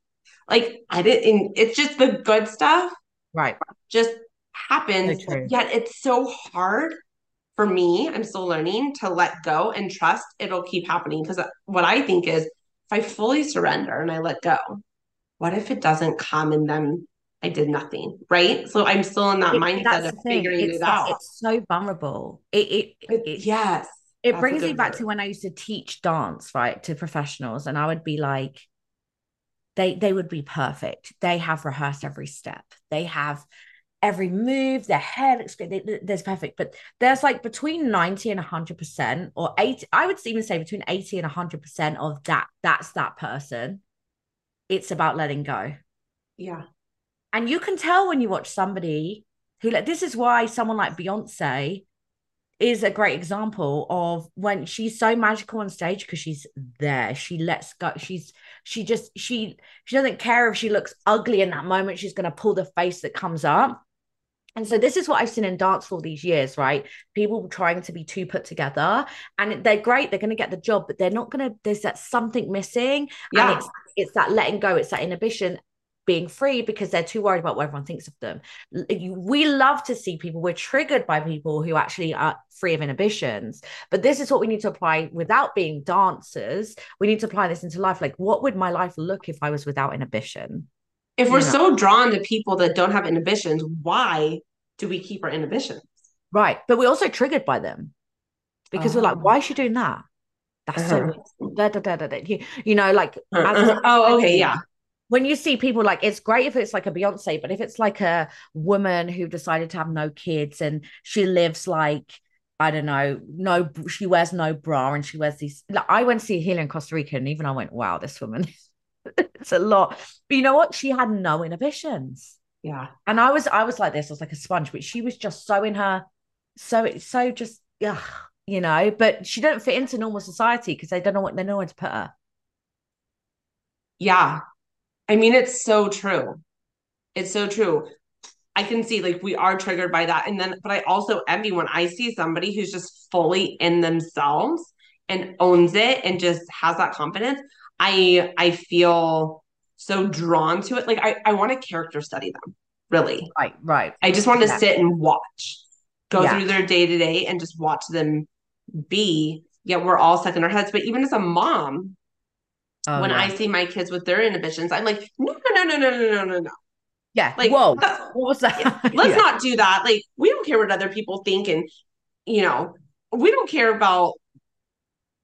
Like I didn't, it's just the good stuff. Right. Just happens. Yet it's so hard for me. I'm still learning to let go and trust it'll keep happening. Because uh, what I think is if I fully surrender and I let go, what if it doesn't come and then I did nothing, right? So I'm still in that it, mindset of figuring it's it out. It's so vulnerable. It, it, it yes. It brings me back word. to when I used to teach dance, right, to professionals, and I would be like, they they would be perfect. They have rehearsed every step. They have every move, their hair looks good. There's perfect, but there's like between 90 and 100%, or 80, I would even say between 80 and 100% of that. That's that person. It's about letting go. Yeah. And you can tell when you watch somebody who, like, this is why someone like Beyonce is a great example of when she's so magical on stage because she's there she lets go she's she just she she doesn't care if she looks ugly in that moment she's going to pull the face that comes up and so this is what I've seen in dance for these years, right? People trying to be too put together, and they're great. They're going to get the job, but they're not going to. There's that something missing, yeah. and it's it's that letting go. It's that inhibition, being free because they're too worried about what everyone thinks of them. We love to see people, we're triggered by people who actually are free of inhibitions. But this is what we need to apply without being dancers. We need to apply this into life. Like, what would my life look if I was without inhibition? If we're you know? so drawn to people that don't have inhibitions, why do we keep our inhibitions? Right. But we're also triggered by them because we're like, oh. why is she doing that? That's uh-huh. so da, da, da, da, da. You, you know, like uh-huh. oh, okay, yeah when you see people like it's great if it's like a Beyonce, but if it's like a woman who decided to have no kids and she lives like I don't know, no, she wears no bra and she wears these. Like, I went to see Healing in Costa Rica and even I went, wow, this woman, it's a lot. But you know what? She had no inhibitions. Yeah. And I was, I was like this, I was like a sponge, but she was just so in her, so, it's so just, yeah, you know, but she don't fit into normal society because they don't know what, they know where to put her. Yeah. I mean, it's so true. It's so true. I can see like we are triggered by that. And then, but I also envy when I see somebody who's just fully in themselves and owns it and just has that confidence. I I feel so drawn to it. Like I, I want to character study them, really. Right, right. I just want to yeah. sit and watch, go yeah. through their day to day and just watch them be. Yet we're all stuck in our heads. But even as a mom, Oh, when yeah. I see my kids with their inhibitions, I'm like, no, no, no, no, no, no, no, no. Yeah. Like, whoa, what was that? let's yeah. not do that. Like, we don't care what other people think, and you know, we don't care about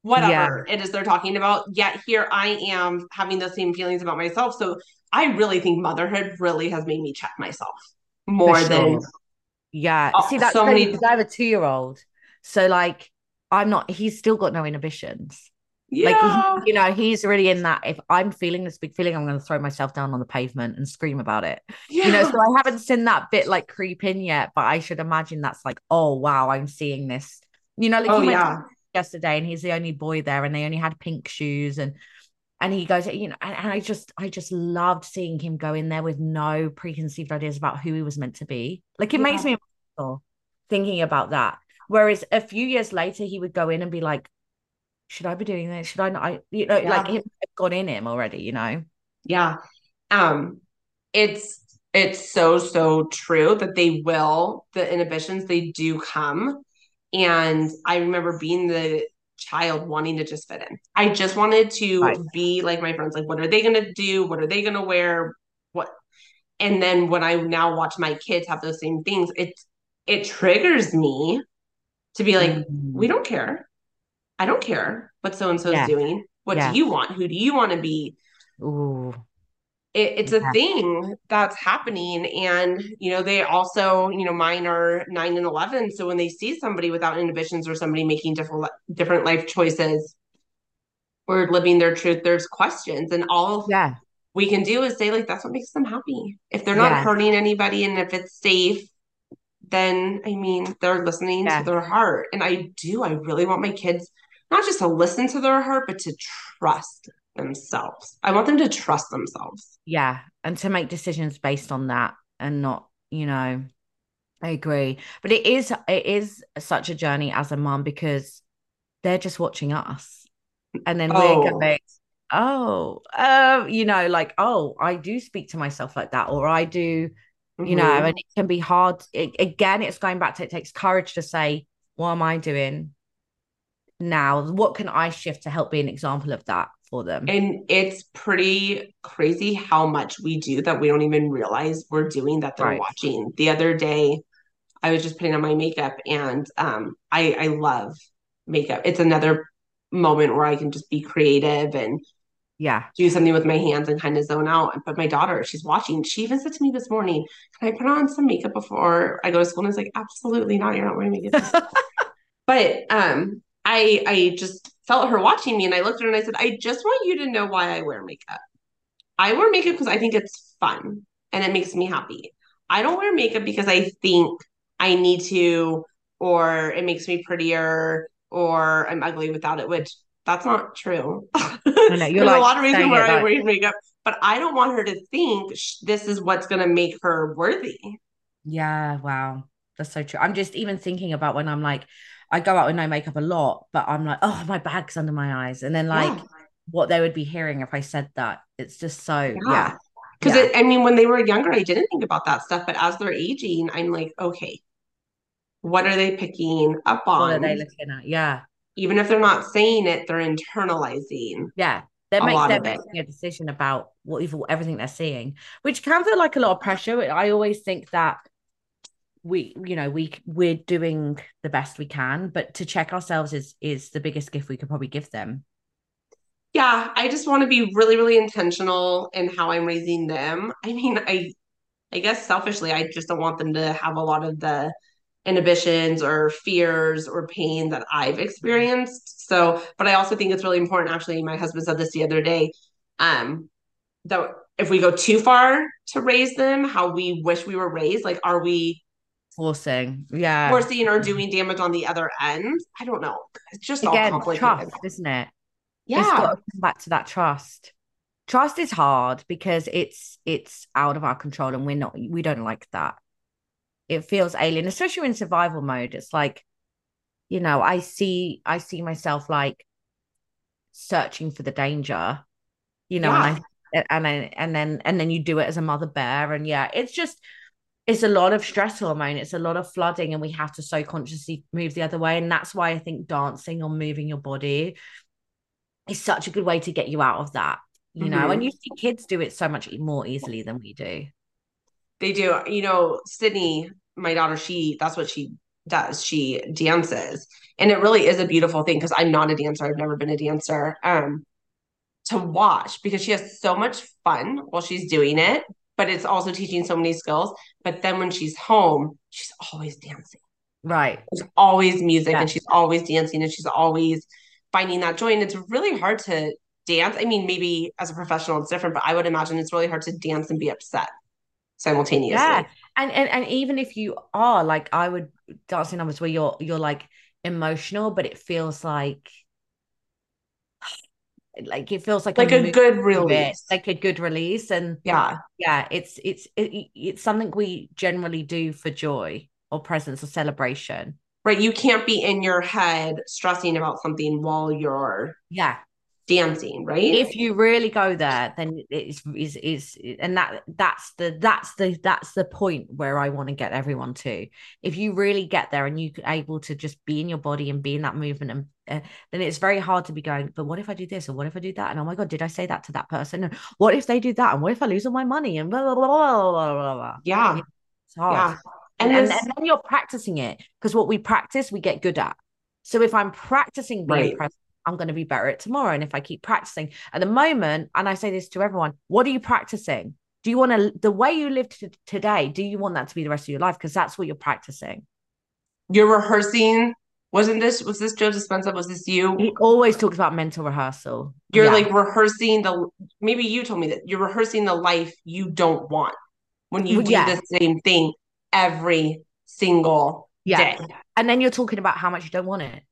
whatever it is they're talking about. Yet here I am having the same feelings about myself. So I really think motherhood really has made me check myself more sure. than. Yeah. Oh, see, that's so many. I have a two year old, so like, I'm not. He's still got no inhibitions. Yeah. Like, you know, he's really in that. If I'm feeling this big feeling, I'm going to throw myself down on the pavement and scream about it. Yeah. You know, so I haven't seen that bit like creep in yet, but I should imagine that's like, oh, wow, I'm seeing this. You know, like oh, yeah. yesterday and he's the only boy there and they only had pink shoes and, and he goes, you know, and, and I just, I just loved seeing him go in there with no preconceived ideas about who he was meant to be. Like it yeah. makes me thinking about that. Whereas a few years later, he would go in and be like, should I be doing this? Should I not? I, you know, yeah. like him got in him already, you know? Yeah. Um, it's it's so so true that they will the inhibitions they do come and i remember being the child wanting to just fit in i just wanted to right. be like my friends like what are they going to do what are they going to wear what and then when i now watch my kids have those same things it it triggers me to be like mm-hmm. we don't care I don't care what so and so is doing. What do you want? Who do you want to be? Ooh. It, it's yeah. a thing that's happening. And, you know, they also, you know, mine are nine and 11. So when they see somebody without inhibitions or somebody making different, different life choices or living their truth, there's questions. And all yeah. we can do is say, like, that's what makes them happy. If they're not hurting anybody and if it's safe then I mean, they're listening Yeah. to their heart. And I do, I really want my kids not just to listen to their heart, but to trust themselves. I want them to trust themselves. Yeah. And to make decisions based on that and not, you know, I agree. But it is it is such a journey as a mom because they're just watching us. And then Oh. we're going, oh, um, you know, like, oh, I do speak to myself like that, or I do, you know, Mhm. and it can be hard. It, again, it's going back to it takes courage to say, what am I doing now? What can I shift to help be an example of that for them? And it's pretty crazy how much we do that we don't even realize we're doing that they're Right. watching. The other day, I was just putting on my makeup and um I I love makeup. It's another moment where I can just be creative and yeah. do something with my hands and kind of zone out. But my daughter, she's watching. She even said to me this morning, "Can I put on some makeup before I go to school?" And I was like, "Absolutely not. You're not wearing makeup." but um, I I just felt her watching me, and I looked at her and I said, "I just want you to know why I wear makeup. I wear makeup because I think it's fun and it makes me happy. I don't wear makeup because I think I need to, or it makes me prettier, or I'm ugly without it." Which that's not true. know, you're There's like a lot of reasons why I like- wear makeup, but I don't want her to think sh- this is what's going to make her worthy. Yeah, wow. That's so true. I'm just even thinking about when I'm like, I go out with no makeup a lot, but I'm like, oh, my bag's under my eyes. And then like Yeah. what they would be hearing if I said that. It's just so, yeah. Yeah. Because Yeah. I mean, when they were younger, I didn't think about that stuff, but as they're aging, I'm like, okay, what are they picking up What are on? they looking at? Yeah. Even if they're not saying it, they're internalizing. Yeah. They're, A make, lot they're making a decision about what everything they're seeing, which can feel like a lot of pressure. I always think that we, you know, we we're doing the best we can, but to check ourselves is is the biggest gift we could probably give them. Yeah, I just want to be really, really intentional in how I'm raising them. I mean, I I guess selfishly, I just don't want them to have a lot of the inhibitions or fears or pain that I've experienced. So, but I also think it's really important. Actually, my husband said this the other day. Um, that if we go too far to raise them, how we wish we were raised, like are we Forcing. Yeah. forcing or doing damage on the other end? I don't know. It's just all Again, complicated. trust, isn't it? It's Yeah. got to come back to that trust. Trust is hard because it's it's out of our control and we're not we don't like that. It feels alien, especially in survival mode. It's like, you know, I see I see myself like searching for the danger, you know, and I and then and then and then you do it as a mother bear. And yeah, it's just it's a lot of stress hormone, it's a lot of flooding, and we have to so consciously move the other way. And that's why I think dancing or moving your body is such a good way to get you out of that, you know. Mhm. And you see kids do it so much more easily than we do. They do. You know, Sydney, my daughter, she that's what she does. She dances. And it really is a beautiful thing because I'm not a dancer. I've never been a dancer. Um to watch because she has so much fun while she's doing it, but it's also teaching so many skills. But then when she's home, she's always dancing. Right. There's always music Yeah. and she's always dancing and she's always finding that joy. And it's really hard to dance. I mean, maybe as a professional it's different, but I would imagine it's really hard to dance and be upset simultaneously. Yeah. And, and and even if you are like I would dancing numbers where you're you're like emotional, but it feels like like it feels like Like a movie good release. like a good release. And Yeah. yeah, it's it's it, it's something we generally do for joy or presence or celebration. Right. You can't be in your head stressing about something while you're Yeah. Dancing, right? if you really go there then it's is is and that that's the that's the that's the point where i want to get everyone to if you really get there and you are able to just be in your body and be in that movement and uh, then it's very hard to be going but what if i do this or what if i do that and oh my god did i say that to that person and what if they do that and what if i lose all my money and blah blah blah blah blah, blah, blah. yeah. it's hard Yeah. and, And, and, and then you're practicing it because what we practice we get good at so if i'm practicing being Right. present i'm going to be better at tomorrow and if i keep practicing at the moment and i say this to everyone what are you practicing do you want to the way you live t- today do you want that to be the rest of your life because that's what you're practicing you're rehearsing. Wasn't this, was this Joe Dispenza? Was this you? he always talks about mental rehearsal You're Yeah. like rehearsing the, maybe you told me that you're rehearsing the life you don't want when you do yeah. the same thing every single yeah. day. And then you're talking about how much you don't want it.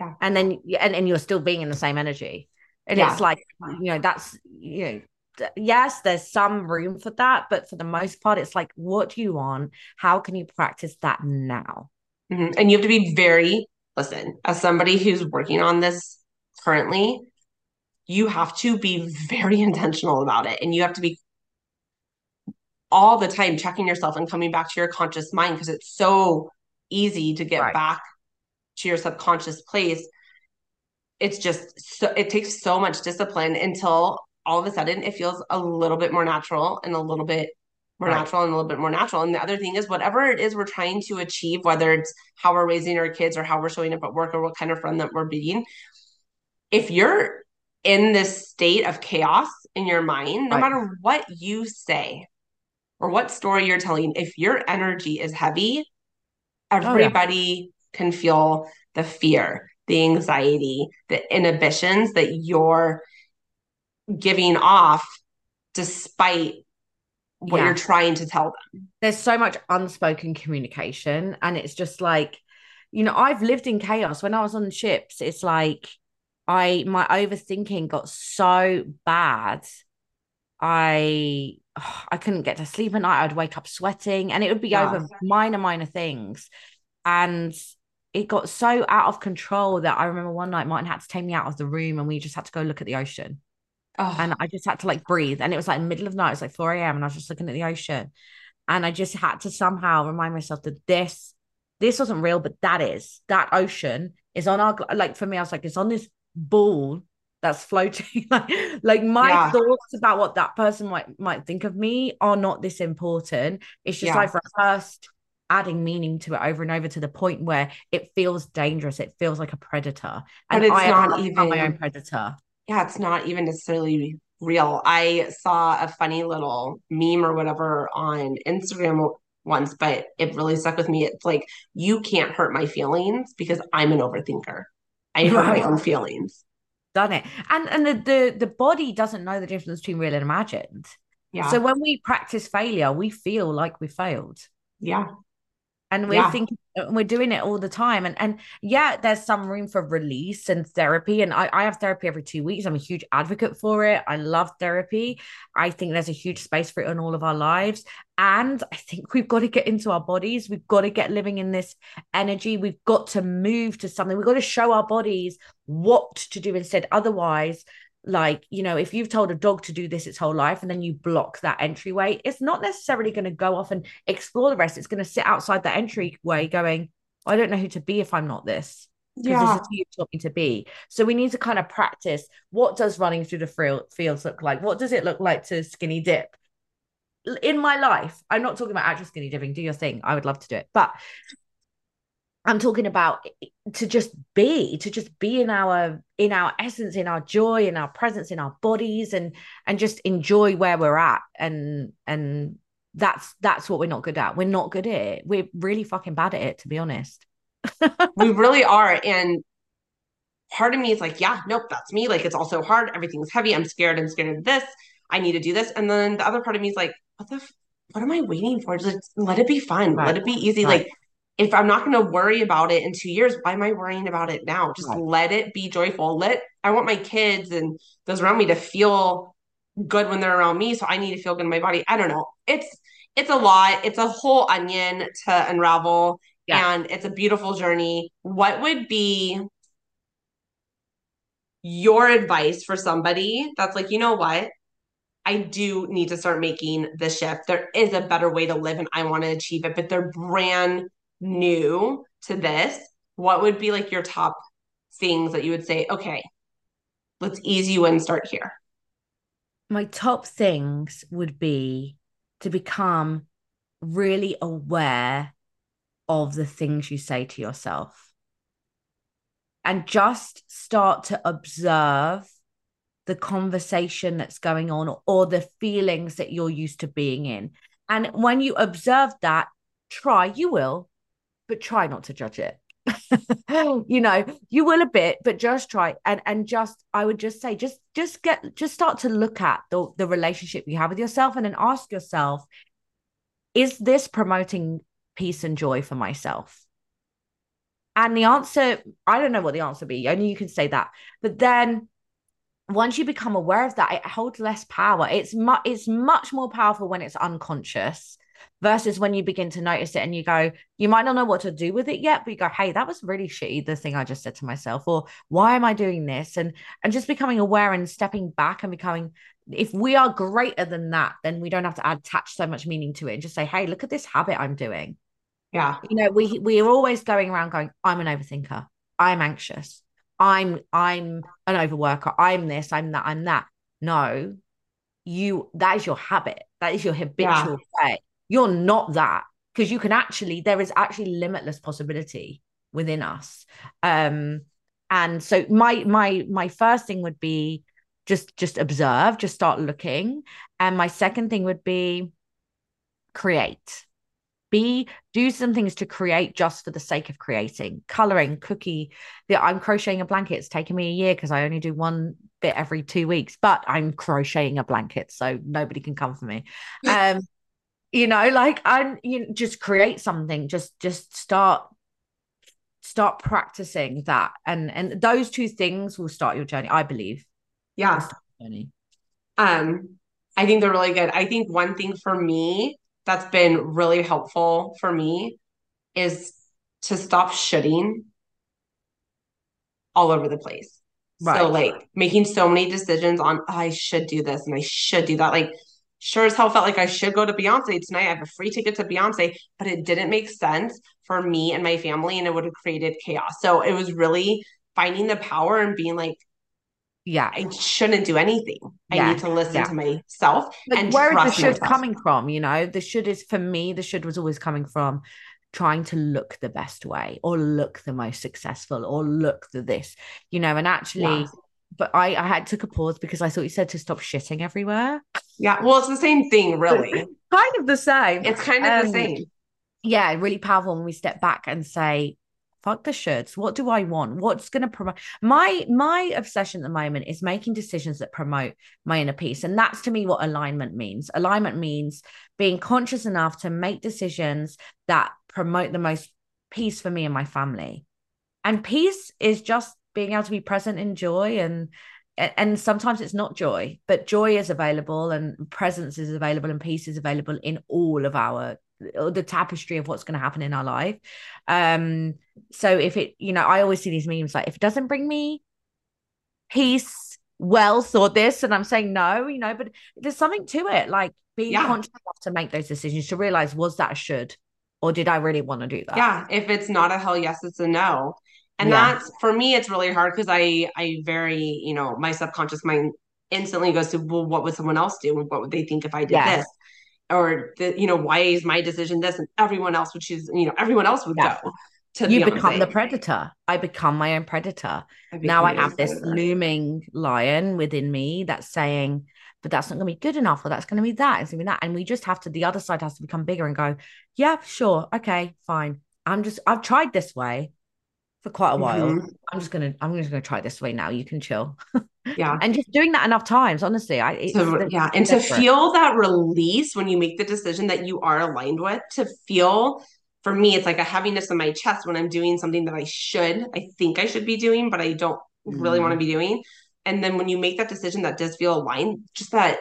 Yeah. And then and, and you're still being in the same energy. And Yeah. it's like, you know, that's you know, yes, there's some room for that, but for the most part, it's like, what do you want? How can you practice that now? Mhm. And you have to be very, listen, as somebody who's working on this currently, you have to be very intentional about it. And you have to be all the time checking yourself and coming back to your conscious mind because it's so easy to get Right. back to your subconscious place. It's just so, it takes so much discipline until all of a sudden it feels a little bit more natural and a little bit more Right. natural and a little bit more natural. And the other thing is, whatever it is we're trying to achieve, whether it's how we're raising our kids or how we're showing up at work or what kind of friend that we're being, if you're in this state of chaos in your mind, no Right. matter what you say or what story you're telling, if your energy is heavy, Oh, everybody can feel the fear, the anxiety, the inhibitions that you're giving off despite what Yeah. you're trying to tell them. there's so much unspoken communication and it's just like you know i've lived in chaos when i was on ships it's like i my overthinking got so bad i i couldn't get to sleep at night i'd wake up sweating and it would be Yeah. over minor minor things and it got so out of control that i remember one night martin had to take me out of the room and we just had to go look at the ocean Oh, and I just had to like breathe. And it was like middle of the night, it was like 4 a.m. and I was just looking at the ocean. And I just had to somehow remind myself that this, this wasn't real, but that is that ocean is on our like for me, I was like, it's on this ball that's floating. like, like my Yeah. thoughts about what that person might might think of me are not this important. It's just Yeah. like rehearsed adding meaning to it over and over to the point where it feels dangerous. It feels like a predator. But And it's I not even my own predator. yeah, it's not even necessarily real. I saw a funny little meme or whatever on Instagram once, but it really stuck with me. It's like, you can't hurt my feelings because I'm an overthinker. I hurt my own feelings. done it and and the, the the body doesn't know the difference between real and imagined Yeah. so when we practice failure we feel like we failed yeah. And we're Yeah. thinking we're doing it all the time. And and yeah there's some room for release and therapy. And I, I have therapy every two weeks. I'm a huge advocate for it. I love therapy. I think there's a huge space for it in all of our lives. And i think we've got to get into our bodies. We've got to get living in this energy. We've got to move to something. We've got to show our bodies what to do instead. Otherwise like you know if you've told a dog to do this its whole life and then you block that entryway it's not necessarily going to go off and explore the rest. It's going to sit outside that entryway going i don't know who to be if i'm not this. Because Yeah. this is who you taught me to be. So we need to kind of practice what does running through the field, fields look like? What does it look like to skinny dip? In my life i'm not talking about actual skinny dipping do your thing i would love to do it but i'm talking about to just be to just be in our in our essence in our joy in our presence in our bodies and and just enjoy where we're at and and that's that's what we're not good at we're not good at it we're really fucking bad at it to be honest we really are. And part of me is like, yeah, nope, that's me. Like, it's also hard. Everything's heavy. I'm scared. I'm scared of this. I need to do this. And then the other part of me is like, what the, f- what am I waiting for? Just like, let it be fun. Right. Let it be easy. Right. Like, if I'm not going to worry about it in two years, why am I worrying about it now? Just Right. let it be joyful. Let, I want my kids and those around me to feel good when they're around me. So I need to feel good in my body. I don't know. It's, it's a lot. It's a whole onion to unravel Yeah. and it's a beautiful journey. What would be your advice for somebody that's like, you know what? I do need to start making the shift. There is a better way to live and I want to achieve it, but they're brand new to this. What would be like your top things that you would say, okay, let's ease you in, start here? my top things would be to become really aware of the things you say to yourself and just start to observe the conversation that's going on or the feelings that you're used to being in. And when you observe that, try, you will, but try not to judge it. you know, you will a bit, but just try and and just I would just say just just get just start to look at the the relationship you have with yourself and then ask yourself, is this promoting peace and joy for myself? And the answer, I don't know what the answer be. Only you can say that. But then once you become aware of that, it holds less power. It's much it's much more powerful when it's unconscious versus when you begin to notice it and you go, you might not know what to do with it yet, but you go, hey, that was really shitty, the thing I just said to myself, or why am I doing this? And and just becoming aware and stepping back and becoming if we are greater than that, then we don't have to attach so much meaning to it and just say, hey, look at this habit I'm doing. Yeah. You know, we we are always going around going, I'm an overthinker. I'm anxious. I'm I'm an overworker. I'm this, I'm that, I'm that. No, you that is your habit. That is your habitual yeah. way. You're not that because you can actually there is actually limitless possibility within us. Um and so my my my first thing would be just just observe, just start looking. And my second thing would be create be do some things to create just for the sake of creating coloring cookie yeah i'm crocheting a blanket it's taken me a year because i only do one bit every two weeks but i'm crocheting a blanket so nobody can come for me um you know like i'm you know, just create something just just start start practicing that and and those two things will start your journey i believe yeah journey. um i think they're really good i think one thing for me that's been really helpful for me is to stop shooting all over the place. Right. So like making so many decisions on oh, I should do this and I should do that. Like sure as hell felt like I should go to Beyonce tonight. I have a free ticket to Beyonce, but it didn't make sense for me and my family and it would have created chaos. So it was really finding the power and being like, yeah i shouldn't do anything yeah. i need to listen yeah. to myself like and where is the should myself. coming from you know the should is for me the should was always coming from trying to look the best way or look the most successful or look the this you know and actually yeah. But i i had took a pause because i thought you said to stop shitting everywhere. Yeah well it's the same thing really. Kind of the same. It's kind of um, the same. yeah really powerful when we step back and say fuck the shoulds. What do i want? What's going to promote? My my obsession at the moment is making decisions that promote my inner peace. And that's to me what alignment means. Alignment means being conscious enough to make decisions that promote the most peace for me and my family. And peace is just being able to be present in joy and and sometimes it's not joy but joy is available and presence is available and peace is available in all of our the tapestry of what's going to happen in our life. Um, so if it, you know, I always see these memes like if it doesn't bring me peace, wealth, or this, and I'm saying no, you know, but there's something to it, like being yeah. conscious enough to make those decisions to realize was that a should or did I really want to do that? Yeah. If it's not a hell yes, it's a no. And yeah. that's for me, it's really hard because I I very, you know, my subconscious mind instantly goes to, well, what would someone else do? What would they think if I did yes. this? or the, you know, why is my decision this and everyone else would choose, you know, everyone else would yeah. go. To you become the predator. I become my own predator. I now I have this predator. looming lion within me that's saying, but that's not going to be good enough, or that's going to be that, it's going to be that. And we just have to, the other side has to become bigger and go, yeah, sure. Okay, fine. I'm just, I've tried this way for quite a while. Mm-hmm. I'm just gonna I'm just gonna try this way now. You can chill. Yeah. and just doing that enough times, honestly. I so, yeah, and to feel that release when you make the decision that you are aligned with, to feel for me, it's like a heaviness in my chest when I'm doing something that I should, I think I should be doing, but I don't mm-hmm. really want to be doing. And then when you make that decision that does feel aligned, just that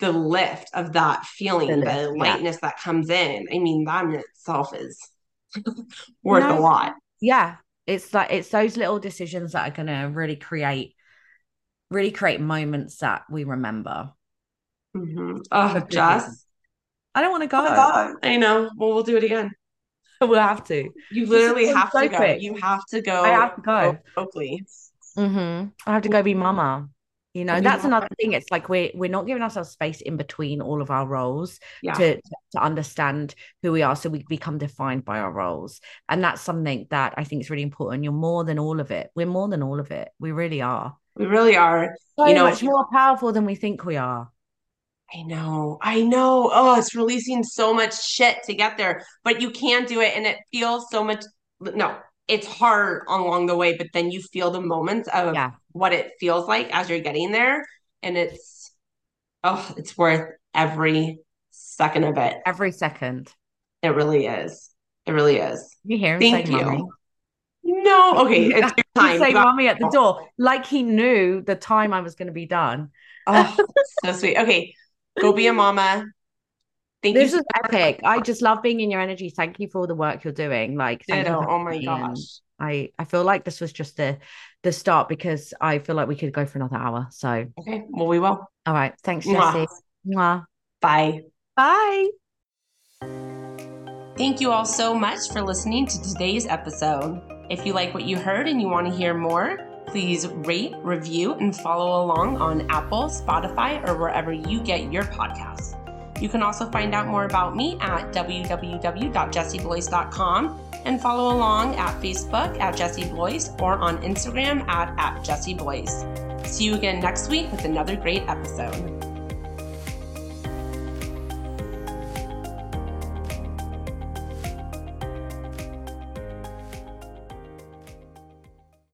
the lift of that feeling, the, the lightness yeah. that comes in. I mean, that in itself is worth no, a lot. Yeah. It's like it's those little decisions that are gonna really create really create moments that we remember. Mm-hmm. Oh, Jess. I don't want to go. Oh I know. Well, we'll do it again. We'll have to. You literally have so to go. You have to go. I have to go. Oakley. Mm-hmm. I have to go be mama. You know, that's another thing. It's like we're we're not giving ourselves space in between all of our roles yeah. to to understand who we are, so we become defined by our roles, and that's something that I think is really important. You're more than all of it. We're more than all of it. We really are. We really are. So you know, much more powerful than we think we are. I know. I know. Oh, it's releasing so much shit to get there, but you can do it, and it feels so much. No, it's hard along the way, but then you feel the moments of yeah. what it feels like as you're getting there. And it's, oh, it's worth every second of it. Every second. It really is. It really is. You hear him Thank you. mommy? No, okay, it's your time. say mommy at the door, like he knew the time I was going to be done. Oh, so sweet. Okay, go be a mama. Thank This you. is epic. I just love being in your energy. Thank you for all the work you're doing. Like, thank you Oh my me, gosh. I I feel like this was just the the start because I feel like we could go for another hour. So, Okay, well, we will. all right, thanks, Mwah. Jessie. Mwah. Bye. Bye. Thank you all so much for listening to today's episode. If you like what you heard and you want to hear more, please rate, review, and follow along on Apple, Spotify, or wherever you get your podcasts. You can also find out more about me at www.jessieblois.com and follow along at Facebook at Jessie Blois or on Instagram at, at Jessie. See you again next week with another great episode.